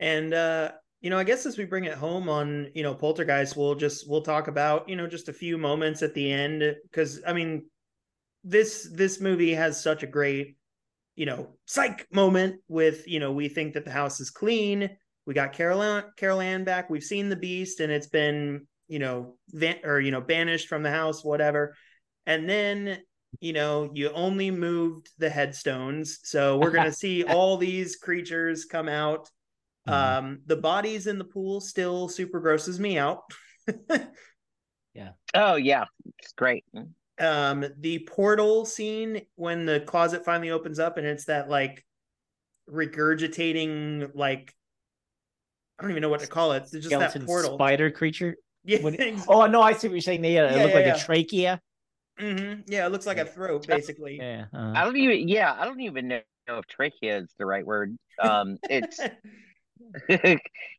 And uh, you know, I guess as we bring it home on, you know, Poltergeist, we'll just we'll talk about, you know, just a few moments at the end because I mean, this this movie has such a great, you know, psych moment with, you know, we think that the house is clean. We got Carol Ann, Carol Ann back. We've seen the beast and it's been, you know, van- or you know, banished from the house, whatever. And then you know, you only moved the headstones. So we're going *laughs* to see all these creatures come out. Mhm. Um, the bodies in the pool still super grosses me out. *laughs* Yeah. Oh yeah. It's great. um, the portal scene when the closet finally opens up and it's that like regurgitating, like, I don't even know what to call it. It's just Skeleton that portal. spider creature. *laughs* Yeah. What- ex- Oh no, I see what you're saying. Yeah, it Yeah, looked yeah, like yeah. a trachea. Mm-hmm. Yeah. It looks like a throat, basically. Yeah. I uh don't even yeah, I don't even know if trachea is the right word. Um it's *laughs* *laughs* you're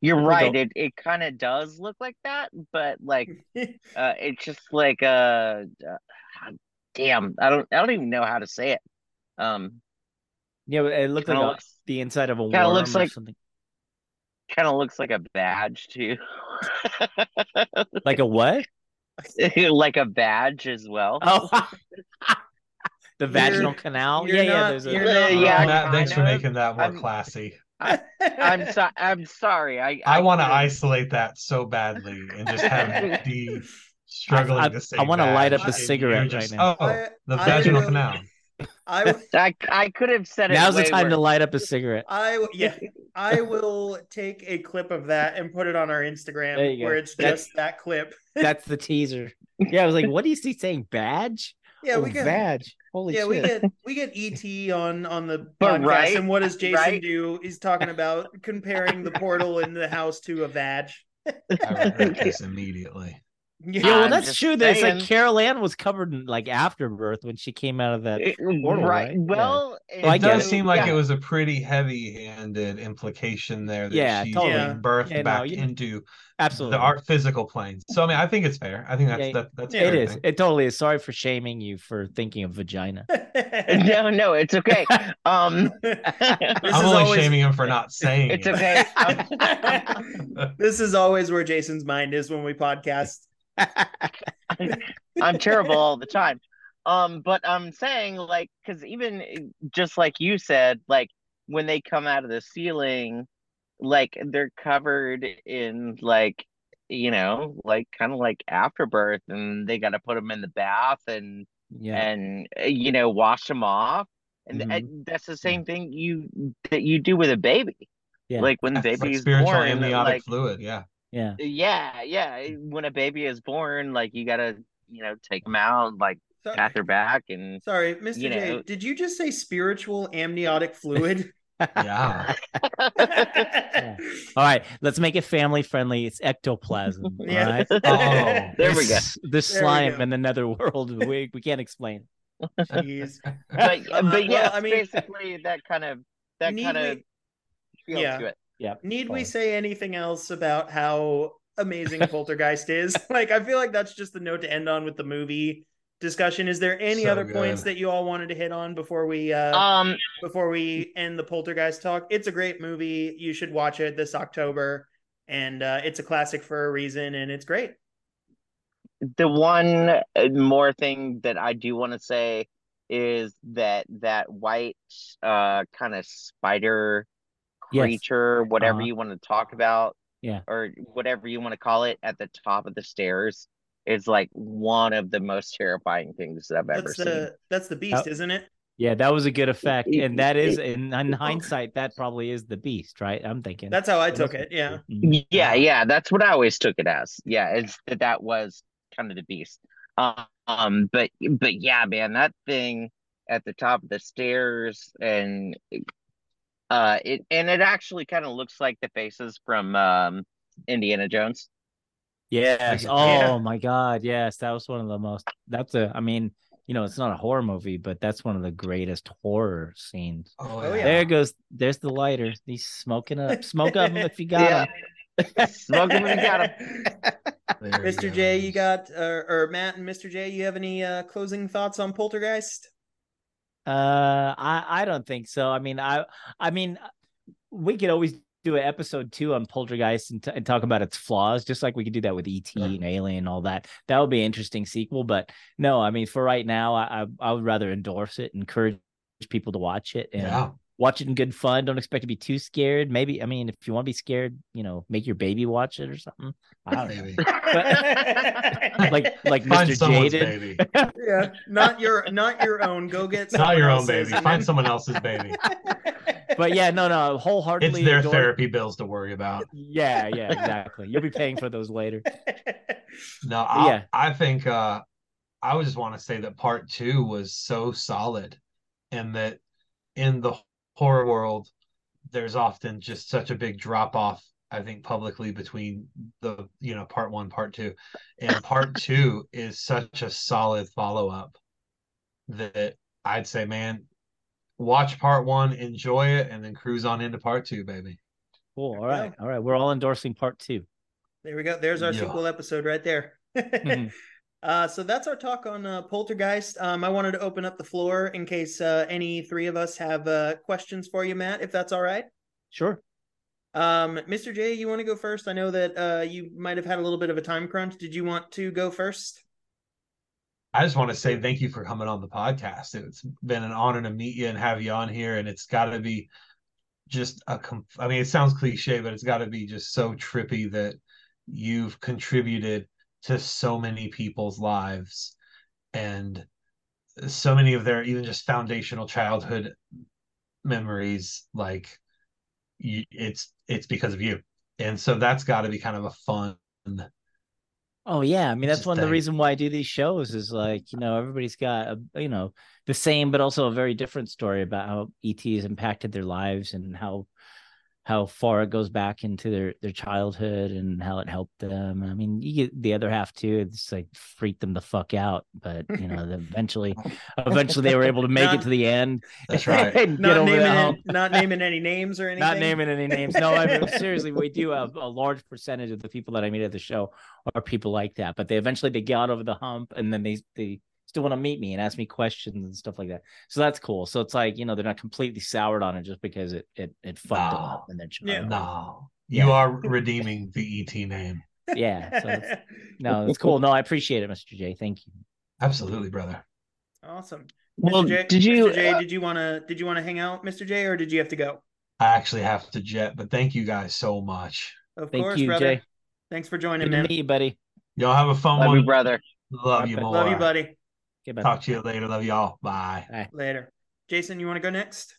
There we right. go. It it kind of does look like that, but like *laughs* uh it's just like uh, uh damn, I don't I don't even know how to say it. Um Yeah, but it looked like kinda a, looks the inside of a Kinda worm looks or like- something. Kind of looks like a badge too. Like a what? *laughs* like a badge as well. Oh, the You're- vaginal canal. you're Yeah, yeah. not- There's a you're Uh, yeah, wrong. Matt, thanks for making that more I'm- classy. I'm so I'm sorry. I *laughs* I want to isolate that so badly and just have *laughs* D struggling I- to say. I wanna light up a cigarette just, right now. Oh, I- the I vaginal will- canal. I *laughs* I I could have said it. Now's the way time to light up a cigarette. I yeah, I will take a clip of that and put it on our Instagram There go. where it's That's- just that clip. That's the teaser. Yeah, I was like, what is he saying? Badge? Yeah, Oh, we get badge. Holy yeah, shit. we get we get *laughs* ET on on the But podcast, right, and what does Jason right. do? He's talking about comparing the portal in the house to a vag. I regret *laughs* this immediately. Yeah, well, that's just true. There's like. Carol Ann was covered in like afterbirth when she came out of that. It- portal, right. right? Yeah. Well, Well, It get does seem like yeah. it was a pretty heavy-handed implication there that Yeah, she's totally. being birthed Yeah, no, back you- into Absolutely. the art physical planes. So I mean, I think it's fair. I think that's Yeah, that, that's a yeah, it fair is. thing. It totally is. Sorry for shaming you for thinking of vagina. *laughs* no, no, it's okay. Um, *laughs* This I'm is only always- shaming him for *laughs* not saying it's it. okay. Um, this is always where Jason's mind is when we podcast. *laughs* I'm terrible all the time. Um, but I'm saying like, because even eh, just like you said, like when they come out of the ceiling, like they're covered in like, you know, like kind of like afterbirth, and they got to put them in the bath and yeah. and uh, you know wash them off, and Mhm. and that's the same thing you that you do with a baby. Yeah. Like when the It's like baby's spiritual born, amniotic like fluid. Yeah. Yeah. yeah, yeah. When a baby is born, like you gotta, you know, take them out, like So- pat their back, and sorry, Mr. You J, know- did you just say spiritual amniotic *laughs* fluid? Yeah. All right, let's make it family friendly. It's ectoplasm. *laughs* Yeah. All right. *laughs* Oh, there we go. This- This There slime go. in the netherworld, we, we can't explain. Jeez. But Uh, but yeah, well, I mean- basically that kind of that kind of we- feels Yeah. To it. Yeah. Need we say anything else about how amazing *laughs* Poltergeist is? *laughs* Like, I feel like that's just the note to end on with the movie discussion. Is there any So other points that you all wanted to hit on before we uh Um, before we end the Poltergeist talk? It's a great movie. You should watch it this October, and uh, it's a classic for a reason, and it's great. the one uh, more thing that I do want to say is that that white uh kind of spider Yes. creature, whatever Uh-huh. you want to talk about, Yeah. or whatever you want to call it, at the top of the stairs is like one of the most terrifying things that I've ever That's seen. the that's the beast, Oh. isn't it? Yeah, that was a good effect, and that is, it- in, in hindsight, that probably is the beast, right? I'm thinking. That's how I took it. Yeah. Mhm. Yeah, yeah, that's what I always took it as. Yeah, it's that that was kind of the beast. Um, but but yeah, man, that thing at the top of the stairs and uh it and it actually kind of looks like the faces from um Indiana Jones. Yes. Yeah. Oh my God. Yes, that was one of the most. That's a. I mean, you know, it's not a horror movie, but that's one of the greatest horror scenes. Oh, Oh, yeah. There goes. There's the lighter. He's smoking up. Smoke up if you got Yeah. him. *laughs* Smoke 'em if you got 'em. There he Mr. J, you got uh, or Matt and Mr. J, you have any uh, closing thoughts on Poltergeist? Uh, I I don't think so. I mean, I I mean, we could always do an episode two on Poltergeist and, t- and talk about its flaws, just like we could do that with ET and Alien and all that. That would be an interesting sequel. But no, I mean, for right now, I I, I would rather endorse it, encourage people to watch it, and Yeah. Watch it in good fun. Don't expect to be too scared. Maybe I mean, if you want to be scared, you know, make your baby watch it or something. I don't know. Baby. *laughs* *laughs* Like like Find Mr. someone's baby. *laughs* yeah, not your not your own. Go get Not your own baby. and Find someone else's baby. But yeah, no, no, wholeheartedly. It's wholeheartedly. their adore- therapy bills to worry about. Yeah, yeah, exactly. You'll be paying for those later. No, I, Yeah. I think uh I would just want to say that part two was so solid and that in the horror world there's often just such a big drop off, I think, publicly between the you know part one, part two. And part *laughs* two is such a solid follow up that I'd say, man, watch part one, enjoy it, and then cruise on into part two, baby. Cool. All right. All right. We're all endorsing part two. There we go. There's our Yeah. sequel episode right there. *laughs* Mhm. Uh, so that's our talk on uh, Poltergeist. Um, I wanted to open up the floor in case uh, any three of us have uh, questions for you, Matt, if that's all right. Sure. Um, Mr. J, you want to go first? I know that uh, you might have had a little bit of a time crunch. Did you want to go first? I just want to say thank you for coming on the podcast. It's been an honor to meet you and have you on here, and it's got to be just a. I mean, it sounds cliche, but it's got to be just so trippy that you've contributed to so many people's lives and so many of their even just foundational childhood memories like you, it's it's because of you and so that's got to be kind of a fun oh yeah i mean that's one thing. of the reason why i do these shows is like you know everybody's got a you know the same but also a very different story about how et has impacted their lives and how how far it goes back into their their childhood and how it helped them. I mean, you get the other half too. It's like freak them the fuck out, but *laughs* you know, eventually, eventually they were able to make Not- it to the end. *laughs* That's right. *laughs* get Not over naming, any, hump. not naming any names or anything. Not naming any names. No, I mean seriously, we do have a large percentage of the people that I meet at the show are people like that. But they eventually they got over the hump, and then they they still want to meet me and ask me questions and stuff like that. So that's cool. So it's like you know they're not completely soured on it just because it it it fucked them No. up in their Yeah. no you Yeah. are *laughs* redeeming the et name Yeah. So it's, no, it's cool. No, I appreciate it, Mr. J. Thank you. absolutely brother awesome. Well, Mr. J, did you? Mr. J, uh, did you want to? Did you want to hang out, Mr. J, or did you have to go? i actually have to jet but thank you guys so much Of Thank course, you, brother. Jay. Thanks for joining, Good to man. meet you, buddy. y'all have a fun love one you, brother. love you Love more Love you, buddy. Okay, bye. talk to you later love y'all bye Later. Jason, you want to go next?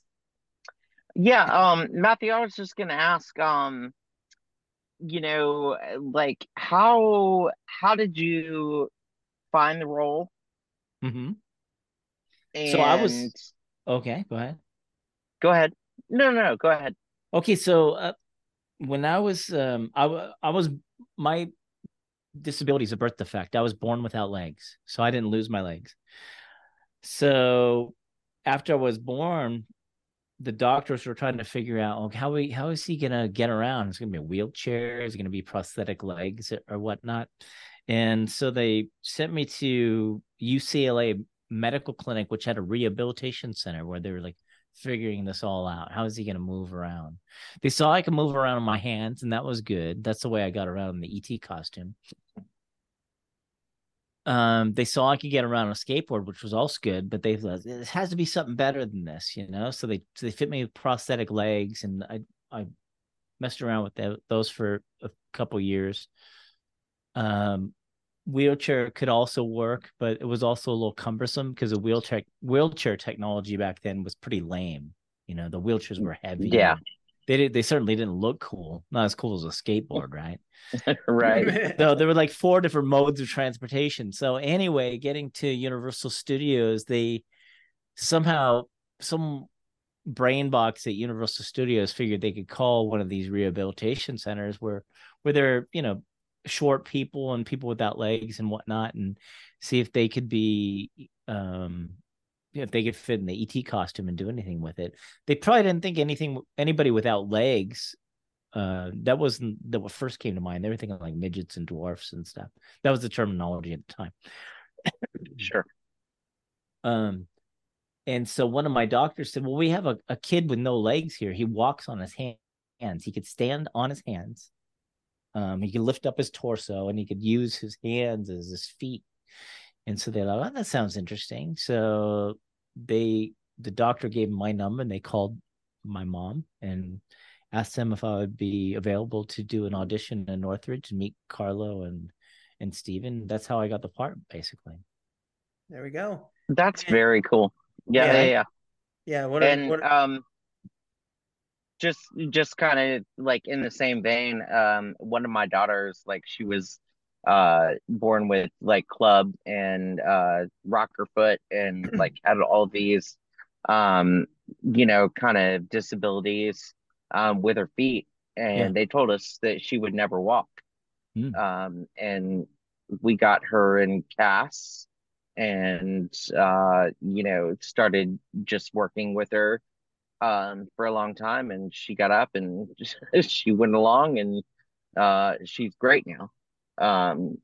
Yeah, um, Matthew, I was just gonna ask, um, you know, like how how did you find the role? Mm-hmm. And So I was- Okay, go ahead. go ahead. No, no, no, go ahead. Okay, so uh, when I was um I wa- I was my disability is a birth defect. I was born without legs, so I didn't lose my legs. So after I was born, the doctors were trying to figure out okay, how we how is he gonna get around? Is gonna be a wheelchair? Is gonna be prosthetic legs or whatnot? And so they sent me to UCLA Medical Clinic, which had a rehabilitation center where they were like figuring this all out. How is he going to move around? They saw I could move around on my hands, and that was good. That's the way I got around in the ET costume. Um, they saw I could get around on a skateboard, which was also good, but they thought it has to be something better than this, you know. So they so they fit me with prosthetic legs, and I I messed around with those for a couple years. Um, wheelchair could also work, but it was also a little cumbersome because the wheelchair wheelchair technology back then was pretty lame. You know, the wheelchairs were heavy. Yeah. They did, they certainly didn't look cool. Not as cool as a skateboard, right? *laughs* Right. *laughs* so there were like four different modes of transportation. So anyway, getting to Universal Studios, they somehow some brain box at Universal Studios figured they could call one of these rehabilitation centers where where they're you know short people and people without legs and whatnot, and see if they could be um if they could fit in the ET costume and do anything with it. They probably didn't think anything anybody without legs uh that wasn't that what first came to mind. They were thinking like midgets and dwarfs and stuff. That was the terminology at the time. Sure. um and so one of my doctors said well we have a, a kid with no legs here. He walks on his hand- hands. He could stand on his hands um he could lift up his torso and he could use his hands as his feet and so they're like oh, that sounds interesting so they the doctor gave him my number and they called my mom and asked them if I would be available to do an audition in Northridge and meet Carlo and and Steven. That's how I got the part, basically. There we go. That's And- very cool. Yeah, Yeah. yeah, yeah. Yeah. What? A, and what um just just kind of like in the same vein um one of my daughters like she was uh born with like club and uh rocker foot and *clears throat* like had all these um you know kind of disabilities um with her feet and Yeah. they told us that she would never walk Hmm. um and we got her in casts and uh you know started just working with her um for a long time and she got up and *laughs* she went along and uh she's great now. Um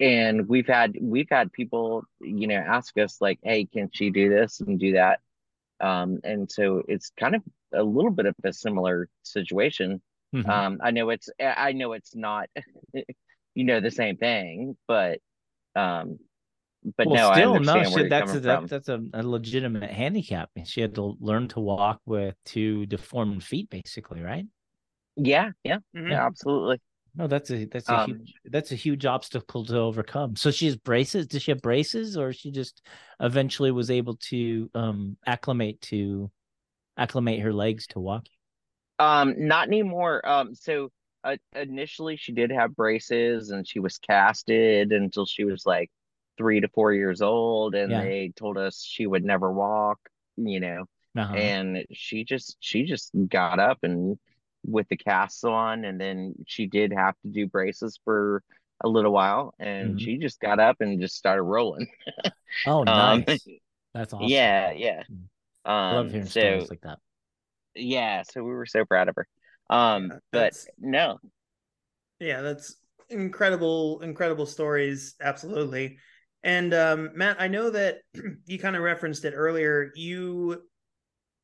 and we've had we've had people you know ask us like hey can she do this and do that? Um and so it's kind of a little bit of a similar situation. Mhm. um i know it's i know it's not *laughs* you know the same thing but um but well, no i still, no, where she, you're that's a, that, from that's a, a legitimate handicap. She had to learn to walk with two deformed feet, basically, right? yeah yeah Mhm. yeah absolutely No, that's a that's a Um, huge that's a huge obstacle to overcome. So she has braces. Does she have braces, or she just eventually was able to um acclimate to acclimate her legs to walking? Um, not anymore. Um, so uh, initially she did have braces and she was casted until she was like three to four years old, and Yeah. they told us she would never walk, you know, Uh-huh. and she just she just got up and with the casts on, and then she did have to do braces for a little while, and Mhm. she just got up and just started rolling. *laughs* oh, um, nice. That's *laughs* awesome. Yeah, yeah. Mm. I love Um, hearing so stories like that. yeah, so we were so proud of her. Um, Yeah, but no, Yeah, that's incredible, incredible stories. Absolutely. And um, Matt, I know that *clears throat* you kind of referenced it earlier. You,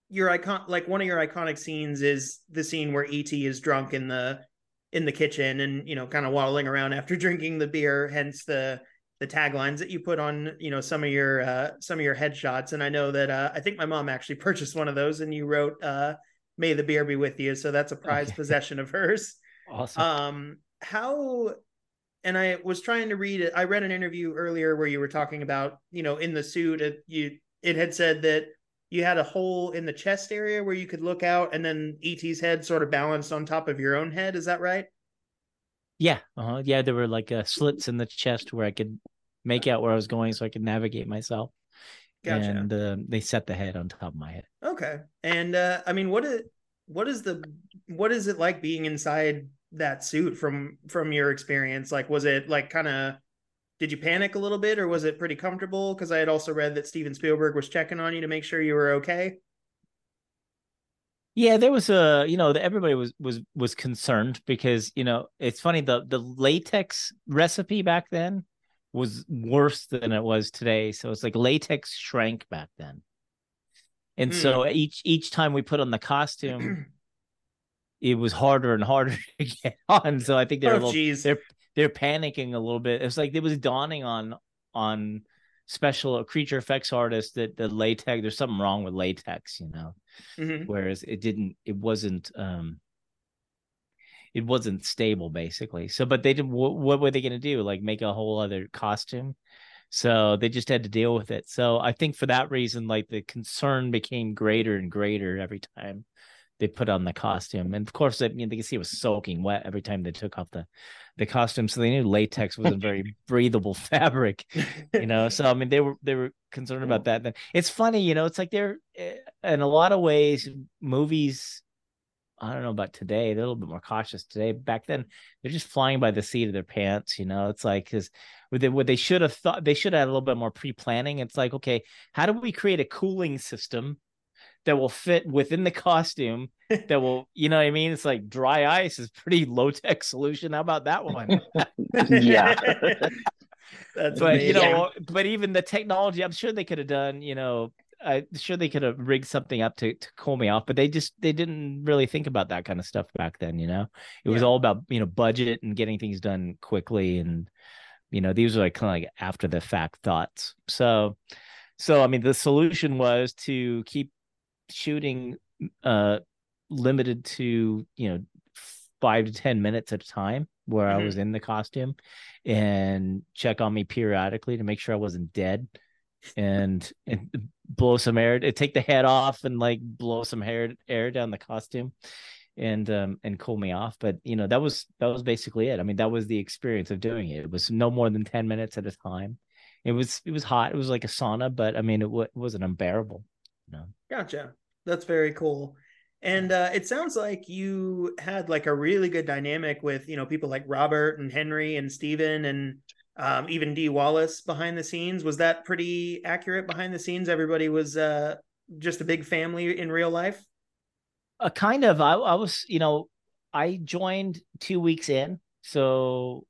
your icon, like one of your iconic scenes is the scene where ET is drunk in the in the kitchen and you know kind of waddling around after *laughs* drinking the beer. Hence the the taglines that you put on you know some of your uh, some of your headshots. And I know that uh, I think my mom actually *laughs* purchased one of those, and you wrote uh, "May the beer be with you." So that's a prized Okay. possession of hers *laughs* Awesome. um how and i was trying to read it i read an interview earlier where you were talking about you know in the suit it, you it had said that you had a hole in the chest area where you could look out and then et's head sort of balanced on top of your own head is that right yeah. Uh-huh. Yeah, there were like uh, slits in the chest where I could make out where I was going, so I could navigate myself. Gotcha. And uh, they set the head on top of my head. okay and uh i mean what is what is the what is it like being inside that suit from from your experience? Like was it like kind of did you panic a little bit or was it pretty comfortable? Because i had also read that steven spielberg was checking on you to make sure you were okay. Yeah, there was a you know everybody was was was concerned because you know it's funny the the latex recipe back then was worse than it was today. So it's like latex shrank back then, and so hmm. each each time we put on the costume, *clears throat* it was harder and harder *laughs* to get on. So I think they're a oh little geez they're they're panicking a little bit. It's like it was dawning on on special creature effects artists that the latex there's something wrong with latex, you know? Mhm. whereas it didn't it wasn't um it wasn't stable basically. So but they did what, what were they going to do? Like make a whole other costume? So they just had to deal with it. So i think for that reason like the concern became greater and greater every time they put on the costume. And of course I mean, they could see it was soaking wet every time they took off the the costume. So they knew latex was a very *laughs* breathable fabric you know? So i mean they were they were concerned about that then. It's funny you know it's like they're eh, in a lot of ways movies i don't know about today they're a little bit more cautious today. Back then they're just flying by the seat of their pants you know? It's like because what they, what they should have thought they should have had a little bit more pre-planning. It's like okay how do we create a cooling system that will fit within the costume that will *laughs* you know what i mean? It's like dry ice is pretty low tech solution. How about that one? *laughs* Yeah. *laughs* that's but you know but even the technology i'm sure they could have done you know i'm sure they could have rigged something up to, to cool me off but they just they didn't really think about that kind of stuff back then you know? It was Yeah. all about you know budget and getting things done quickly and you know these are like kind of like after the fact thoughts. So so i mean the solution was to keep shooting uh limited to you know five to ten minutes at a time where Mhm. i was in the costume and check on me periodically to make sure i wasn't dead and and blow some air take the head off and like blow some hair air down the costume and um and cool me off. But you know that was that was basically it. I mean that was the experience of doing it. It was no more than 10 minutes at a time. It was it was hot. It was like a sauna but i mean it, w- it wasn't unbearable you know? Gotcha. That's very cool. And uh, it sounds like you had like a really good dynamic with you know people like Robert and Henry and Steven and um, even Dee Wallace behind the scenes. Was that pretty accurate behind the scenes? Everybody was uh, just a big family in real life. A kind of I, I was you know i joined two weeks in so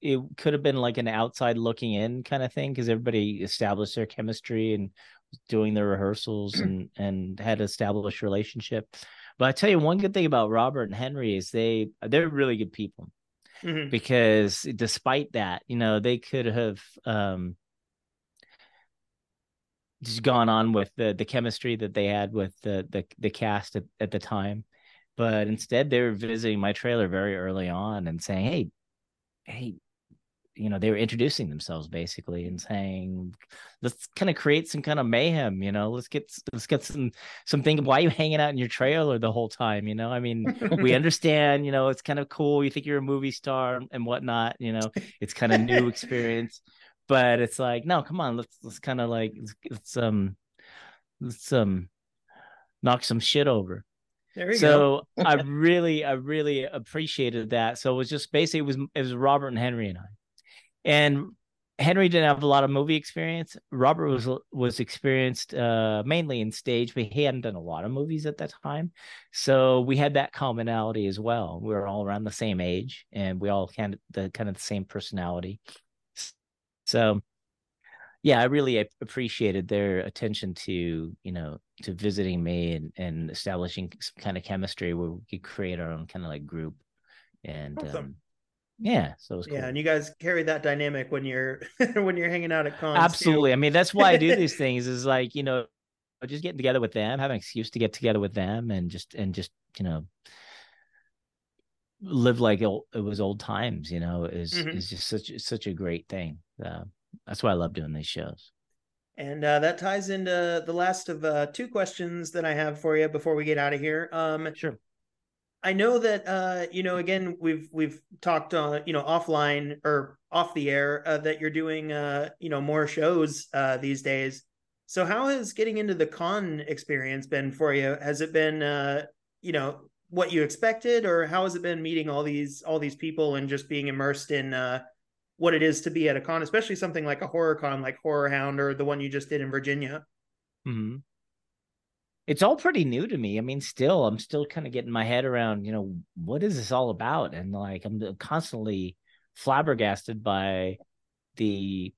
it could have been like an outside looking in kind of thing because everybody established their chemistry and doing the rehearsals *clears throat* and and had established relationship. But I tell you one good thing about Robert and Henry is they they're really good people Mhm. because despite that, you know, they could have um just gone on with the the chemistry that they had with the the, the cast at, at the time. But instead they were visiting my trailer very early on and saying, Hey, hey, you know, they were introducing themselves basically and saying, let's kind of create some kind of mayhem, you know, let's get let's get some something. Why are you hanging out in your trailer the whole time? You know, I mean, we *laughs* understand, you know, it's kind of cool. You think you're a movie star and whatnot, you know, it's kind of new experience. But it's like, no, come on, let's let's kind of like let's, let's um let's um knock some shit over. So I *laughs* really, I really appreciated that. So it was just basically it was it was Robert and Henry and I, and Henry didn't have a lot of movie experience. Robert was was experienced uh, mainly in stage, but he hadn't done a lot of movies at that time. So we had that commonality as well. We were all around the same age, and we all had the kind of the same personality. So yeah, I really appreciated their attention to you know to visiting me and and establishing some kind of chemistry where we could create our own kind of like group, and Awesome. um, yeah, so it was cool. Yeah, and you guys carry that dynamic when you're *laughs* when you're hanging out at cons. too. Absolutely. I mean, that's why I do these *laughs* things. Is like you know, just getting together with them, have an excuse to get together with them, and just and just you know live like it, it was old times. You know, is Mhm. is just such such a great thing. Uh, that's why I love doing these shows. And uh, that ties into the last of uh, two questions that I have for you before we get out of here. Um, Sure. I know that uh, you know. Again, we've we've talked on you know offline or off the air uh, that you're doing uh, you know more shows uh, these days. So how has getting into the con experience been for you? Has it been uh, you know what you expected, or how has it been meeting all these all these people and just being immersed in uh, what it is to be at a con, especially something like a horror con like Horrorhound or the one you just did in Virginia? hmm It's all pretty new to me. I mean, still, I'm still kind of getting my head around, you know, what is this all about? And like, I'm constantly flabbergasted by the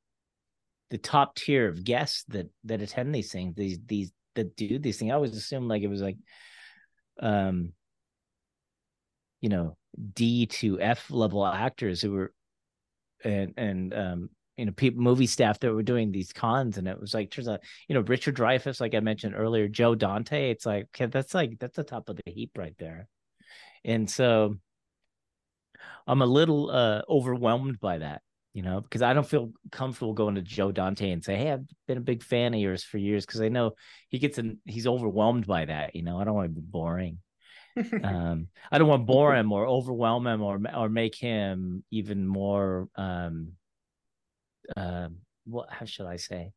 the top tier of guests that that attend these things. These these that do these things. I always assumed like it was like, um, you know, D to F level actors who were, and and um, you know, people, movie staff that were doing these cons, and it was like, turns out, you know, Richard Dreyfuss, like I mentioned earlier, Joe Dante. It's like, okay, that's like that's the top of the heap right there, and so I'm a little uh overwhelmed by that, you know, because I don't feel comfortable going to Joe Dante and say, hey, I've been a big fan of yours for years, because I know he gets in, he's overwhelmed by that, you know. I don't want to be boring *laughs* um i don't want to bore him or overwhelm him or or make him even more um um what how should i say?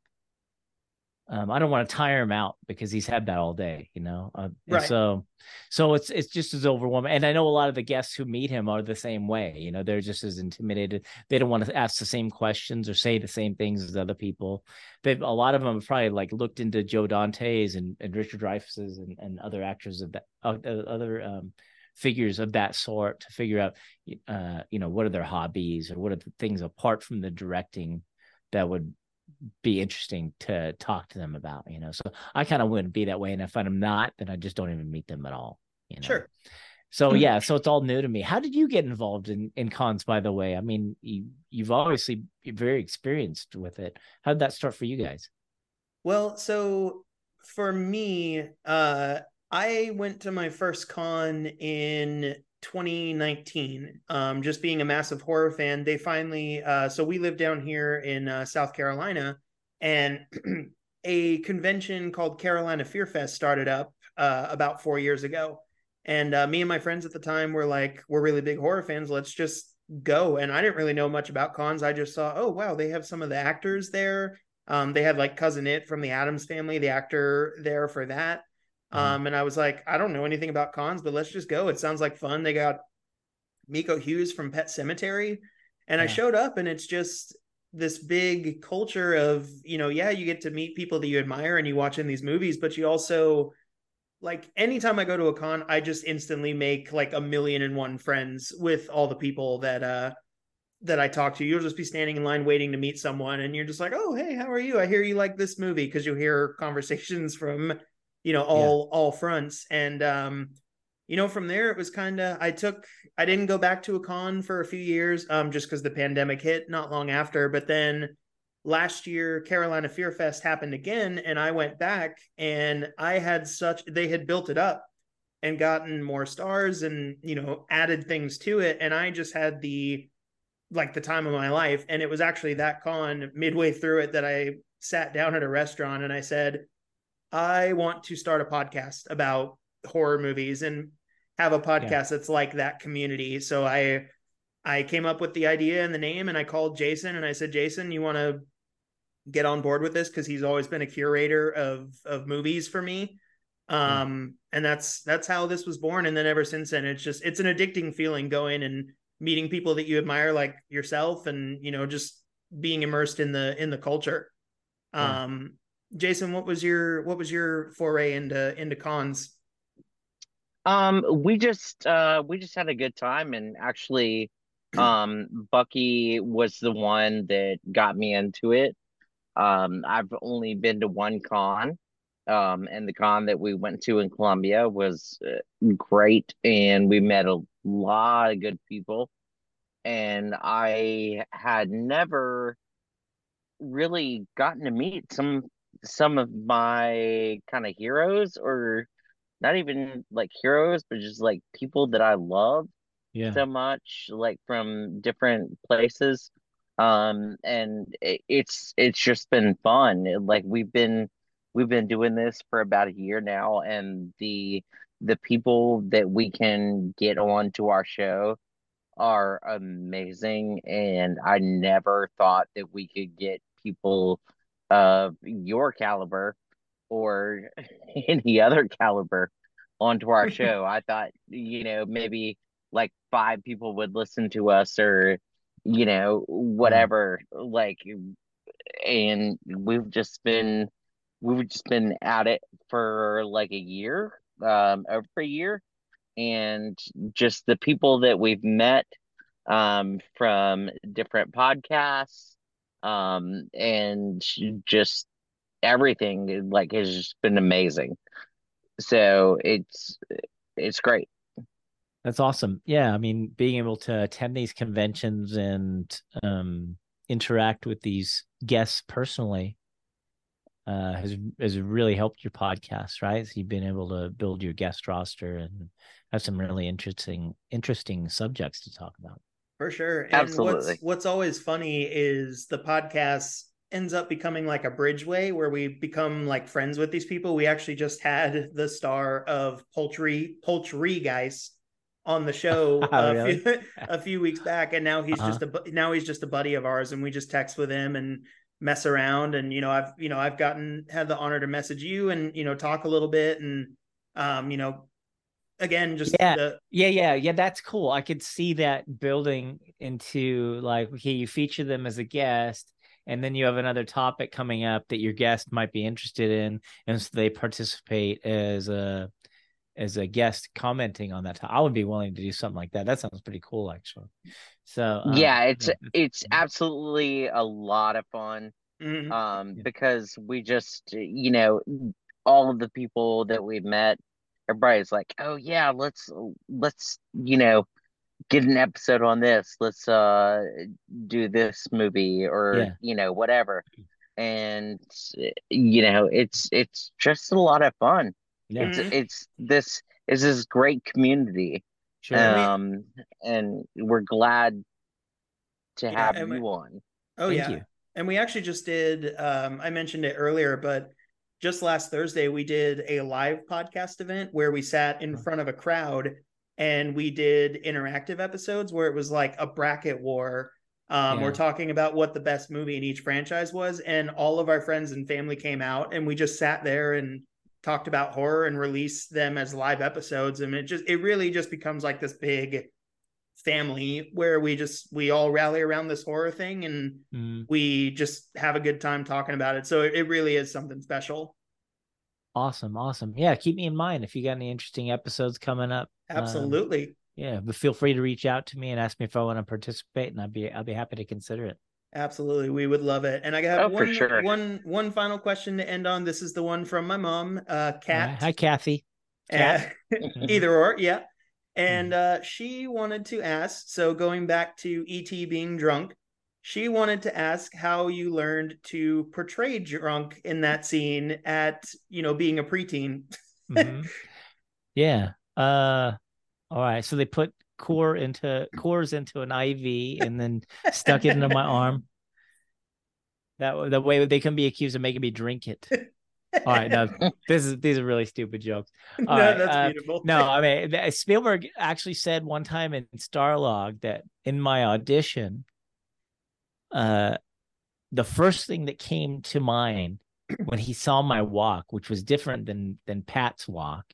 Um i don't want to tire him out because he's had that all day you know? Uh, Right. so so it's it's just as overwhelming and i know a lot of the guests who meet him are the same way you know? They're just as intimidated. They don't want to ask the same questions or say the same things as other people. They've a lot of them have probably like looked into Joe Dante's and, and Richard Dreyfuss's and, and other actors of that uh, other um, figures of that sort to figure out uh, you know what are their hobbies or what are the things apart from the directing that would be interesting to talk to them about you know so I kind of wouldn't be that way and if I'm not then I just don't even meet them at all you know Sure. so yeah, so it's all new to me. How did you get involved in in cons? By the way, I mean you you've obviously very experienced with it. How did that start for you guys? Well, so for me, uh, I went to my first con in 2019. Um, just being a massive horror fan, they finally, uh, so we live down here in uh, South Carolina, and *clears throat* a convention called Carolina Fear Fest started up uh, about four years ago. And uh, me and my friends at the time were like, we're really big horror fans. Let's just go. And I didn't really know much about cons. I just saw, oh, wow, they have some of the actors there. Um, they had like cousin it from the Addams family, the actor there for that. Mhm. Um, and I was like, I don't know anything about cons, but let's just go. It sounds like fun. They got Miko Hughes from Pet Sematary, and I showed up, and it's just this big culture of you know, yeah, you get to meet people that you admire and you watch in these movies, but you also like anytime I go to a con, I just instantly make like a million and one friends with all the people that uh that I talk to, you'll just be standing in line waiting to meet someone, and you're just like, "Oh, hey, how are you? I hear you like this movie," because you hear conversations *laughs* from, you know, all yeah. all fronts, and um, you know, from there it was kind of I took I didn't go back to a con for a few years, um, just because the pandemic hit not long after, but then last year Carolina Fear Fest happened again, and I went back, and I had such they had built it up and gotten more stars and you know added things to it. And i just had the like the time of my life. And it was actually that con midway through it that i sat down at a restaurant and i said i want to start a podcast about horror movies and have a podcast yeah. that's like that community. So i i came up with the idea and the name and i called jason and i said jason you want to get on board with this? Because he's always been a curator of of movies for me. Um and that's that's how this was born. And then ever since then it's just it's an addicting feeling going and meeting people that you admire like yourself and you know just being immersed in the in the culture. Um jason what was your what was your foray into into cons um we just uh we just had a good time and actually *clears throat* um bucky was the one that got me into it um i've only been to one con um, and the con that we went to in Columbia was uh, great, and we met a lot of good people. And I had never really gotten to meet some some of my kind of heroes, or not even like heroes, but just like people that I love yeah. so much, like from different places. Um, and it, it's it's just been fun. Like we've been we've been doing this for about a year now and the the people that we can get on to our show are amazing and i never thought that we could get people of your caliber or *laughs* any other caliber onto our *laughs* show. I thought you know maybe like five people would listen to us or you know whatever like and we've just been we've just been at it for like a year, um, over a year, and just the people that we've met um, from different podcasts um, and just everything like has just been amazing. So it's it's great. That's awesome. Yeah, I mean, being able to attend these conventions and um, interact with these guests personally uh, has has really helped your podcast, right? So you've been able to build your guest roster and have some really interesting interesting subjects to talk about. For sure. And Absolutely. What's, what's always funny is the podcast ends up becoming like a bridgeway where we become like friends with these people. We actually just had the star of Poultry Poultry Guys on the show *laughs* oh, a, really? few, *laughs* a few weeks back, and now he's uh-huh. just a now he's just a buddy of ours, and we just text with him and mess around and you know i've you know i've gotten had the honor to message you and you know talk a little bit and um you know again just yeah. the... yeah yeah yeah that's cool. I could see that building into like okay you feature them as a guest and then you have another topic coming up that your guest might be interested in and so they participate as a as a guest commenting on that i would be willing to do something like that. That sounds pretty cool actually. So um, yeah it's it's absolutely a lot of fun mm-hmm. um yeah. because we just you know all of the people that we've met everybody's like oh yeah let's let's you know get an episode on this let's uh do this movie or yeah. you know whatever and you know it's it's just a lot of fun yeah. It's, it's this is this great community. Sure. Um, and we're glad to yeah, have you we, on. Oh Thank yeah. You. And we actually just did um I mentioned it earlier, but just last Thursday we did a live podcast event where we sat in front of a crowd and we did interactive episodes where it was like a bracket war. Um, yeah. We're talking about what the best movie in each franchise was, and all of our friends and family came out, and we just sat there and talked about horror and released them as live episodes and it just it really just becomes like this big family where we just we all rally around this horror thing and mm. we just have a good time talking about it so it, it really is something special awesome awesome yeah keep me in mind if you got any interesting episodes coming up absolutely yeah, but feel free to reach out to me and ask me if I want to participate, and I'd be i'd be happy to consider it. Absolutely, we would love it. And I have Oh, for one, sure. one, one final question to end on. This is the one from my mom, uh, Kat. Hi, Kathy. Uh, *laughs* either or, yeah. And uh, she wanted to ask. So going back to ET being drunk, she wanted to ask how you learned to portray drunk in that scene at you know being a preteen. Mhm. *laughs* Yeah. Uh all right. So they put Coors into Coors into an IV and then stuck it into my arm. *laughs* That that way they can be accused of making me drink it. *laughs* All right, no, this is these are really stupid jokes. *laughs* no, All right, that's uh, beautiful. No, I mean Spielberg actually said one time in Starlog that in my audition, uh, the first thing that came to mind when he saw my walk, which was different than than Pat's walk,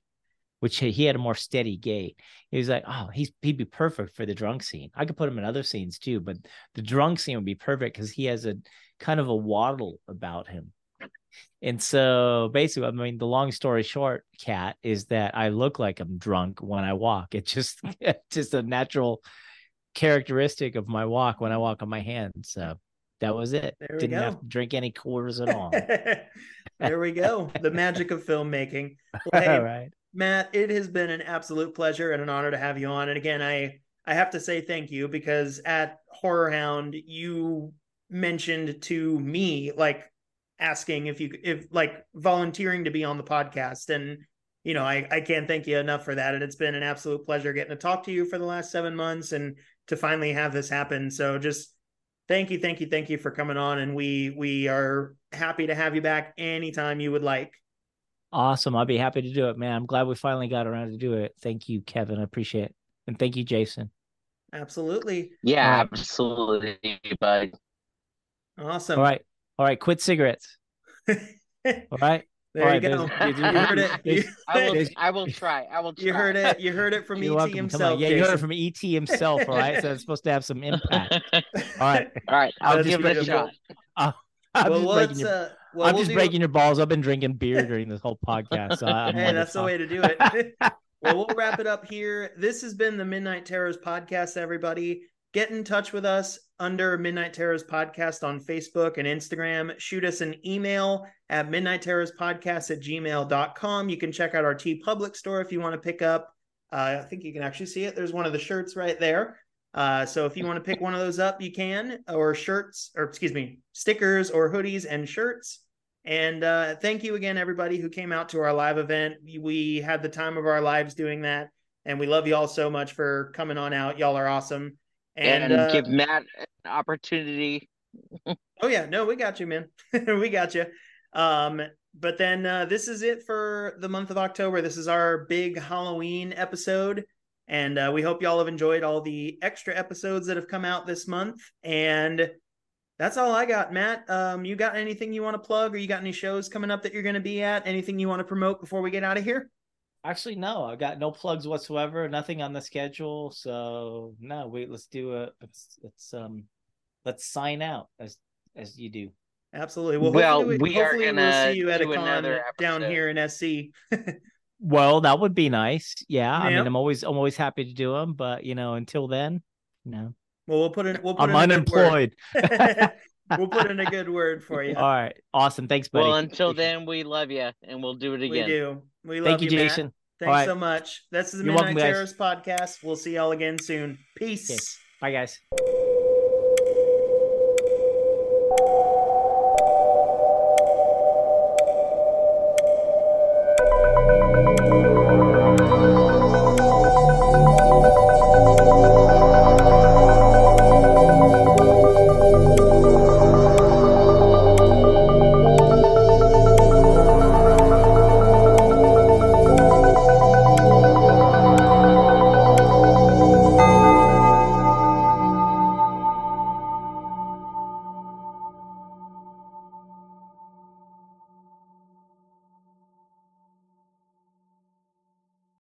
which he had a more steady gait. He was like, "Oh, he's he'd be perfect for the drunk scene. I could put him in other scenes too, but the drunk scene would be perfect because he has a kind of a waddle about him." And so basically, I mean, the long story short, Kat, is that I look like I'm drunk when I walk. It's just *laughs* it's just a natural characteristic of my walk when I walk on my hands. So that was it. There we Didn't go. have to drink any quarters at all. *laughs* there we go. The magic of filmmaking. Well, hey, *laughs* all right. Matt, it has been an absolute pleasure and an honor to have you on. And again, I I have to say thank you because at Horrorhound, you mentioned to me like asking if you if like volunteering to be on the podcast. And you know, I, I can't thank you enough for that. And it's been an absolute pleasure getting to talk to you for the last seven months and to finally have this happen. So just thank you, thank you, thank you for coming on. And we we are happy to have you back anytime you would like. Awesome. I'll be happy to do it, man. I'm glad we finally got around to do it. Thank you, Kevin. I appreciate it. And thank you, Jason. Absolutely. Yeah, All right. absolutely, bud. Awesome. All right. All right. Quit cigarettes. *laughs* All right. There All you right, go. there's- You heard it. I will. I will try. I will. Try. you heard it. You heard it from You're ET welcome. Himself. on. Yeah, you heard it from ET *laughs* himself. All right. So it's supposed to have some impact. All right. *laughs* All right. I'll That's give it a beautiful. shot. I'm well, just well, breaking your, uh, well, I'm we'll just do- breaking your balls. I've been drinking beer during this whole podcast. So I- I'm Hey, that's the way to do it. well, we'll wrap it up here. This has been the Midnight Terrors podcast, everybody. Get in touch with us under Midnight Terrors Podcast on Facebook and Instagram. Shoot us an email at Midnight Terrors Podcast at gmail.com. You can check out our TeePublic store if you want to pick up. Uh, I think you can actually see it. There's one of the shirts right there. Uh, so if you want to pick one of those up, you can, or shirts, or excuse me, stickers or hoodies and shirts. And uh, thank you again, everybody who came out to our live event. We- We had the time of our lives doing that, and we love you all so much for coming on out. Y'all are awesome. And, And, uh, give Matt an opportunity. oh yeah, no, we got you, man. *laughs* we got you. Um, but then uh, this is it for the month of October. This is our big Halloween episode, and uh, we hope y'all have enjoyed all the extra episodes that have come out this month. And that's all I got, Matt. Um, you got anything you want to plug, or you got any shows coming up that you're going to be at? Anything you want to promote before we get out of here? Actually, no, I got no plugs whatsoever. Nothing on the schedule. So no, wait. Let's do a. Let's, let's um, let's sign out as as you do. Absolutely. Well, Well, hopefully, we are hopefully we'll gonna see you at a con another down here in SC. *laughs* Well, that would be nice. Yeah, I mean, I'm always I'm always happy to do them, but you know, until then, no, well, we'll put in. We'll put I'm in a good word. unemployed. *laughs* *laughs* we'll put in a good word for *laughs* you. All right. Awesome. Thanks, buddy. Well, until then, we love you and we'll do it again. We do. We love Thank you, Matt. Jason. Thanks right. so much. This is the You're Midnight podcast. We'll see y'all again soon. Peace. Okay. Bye, guys.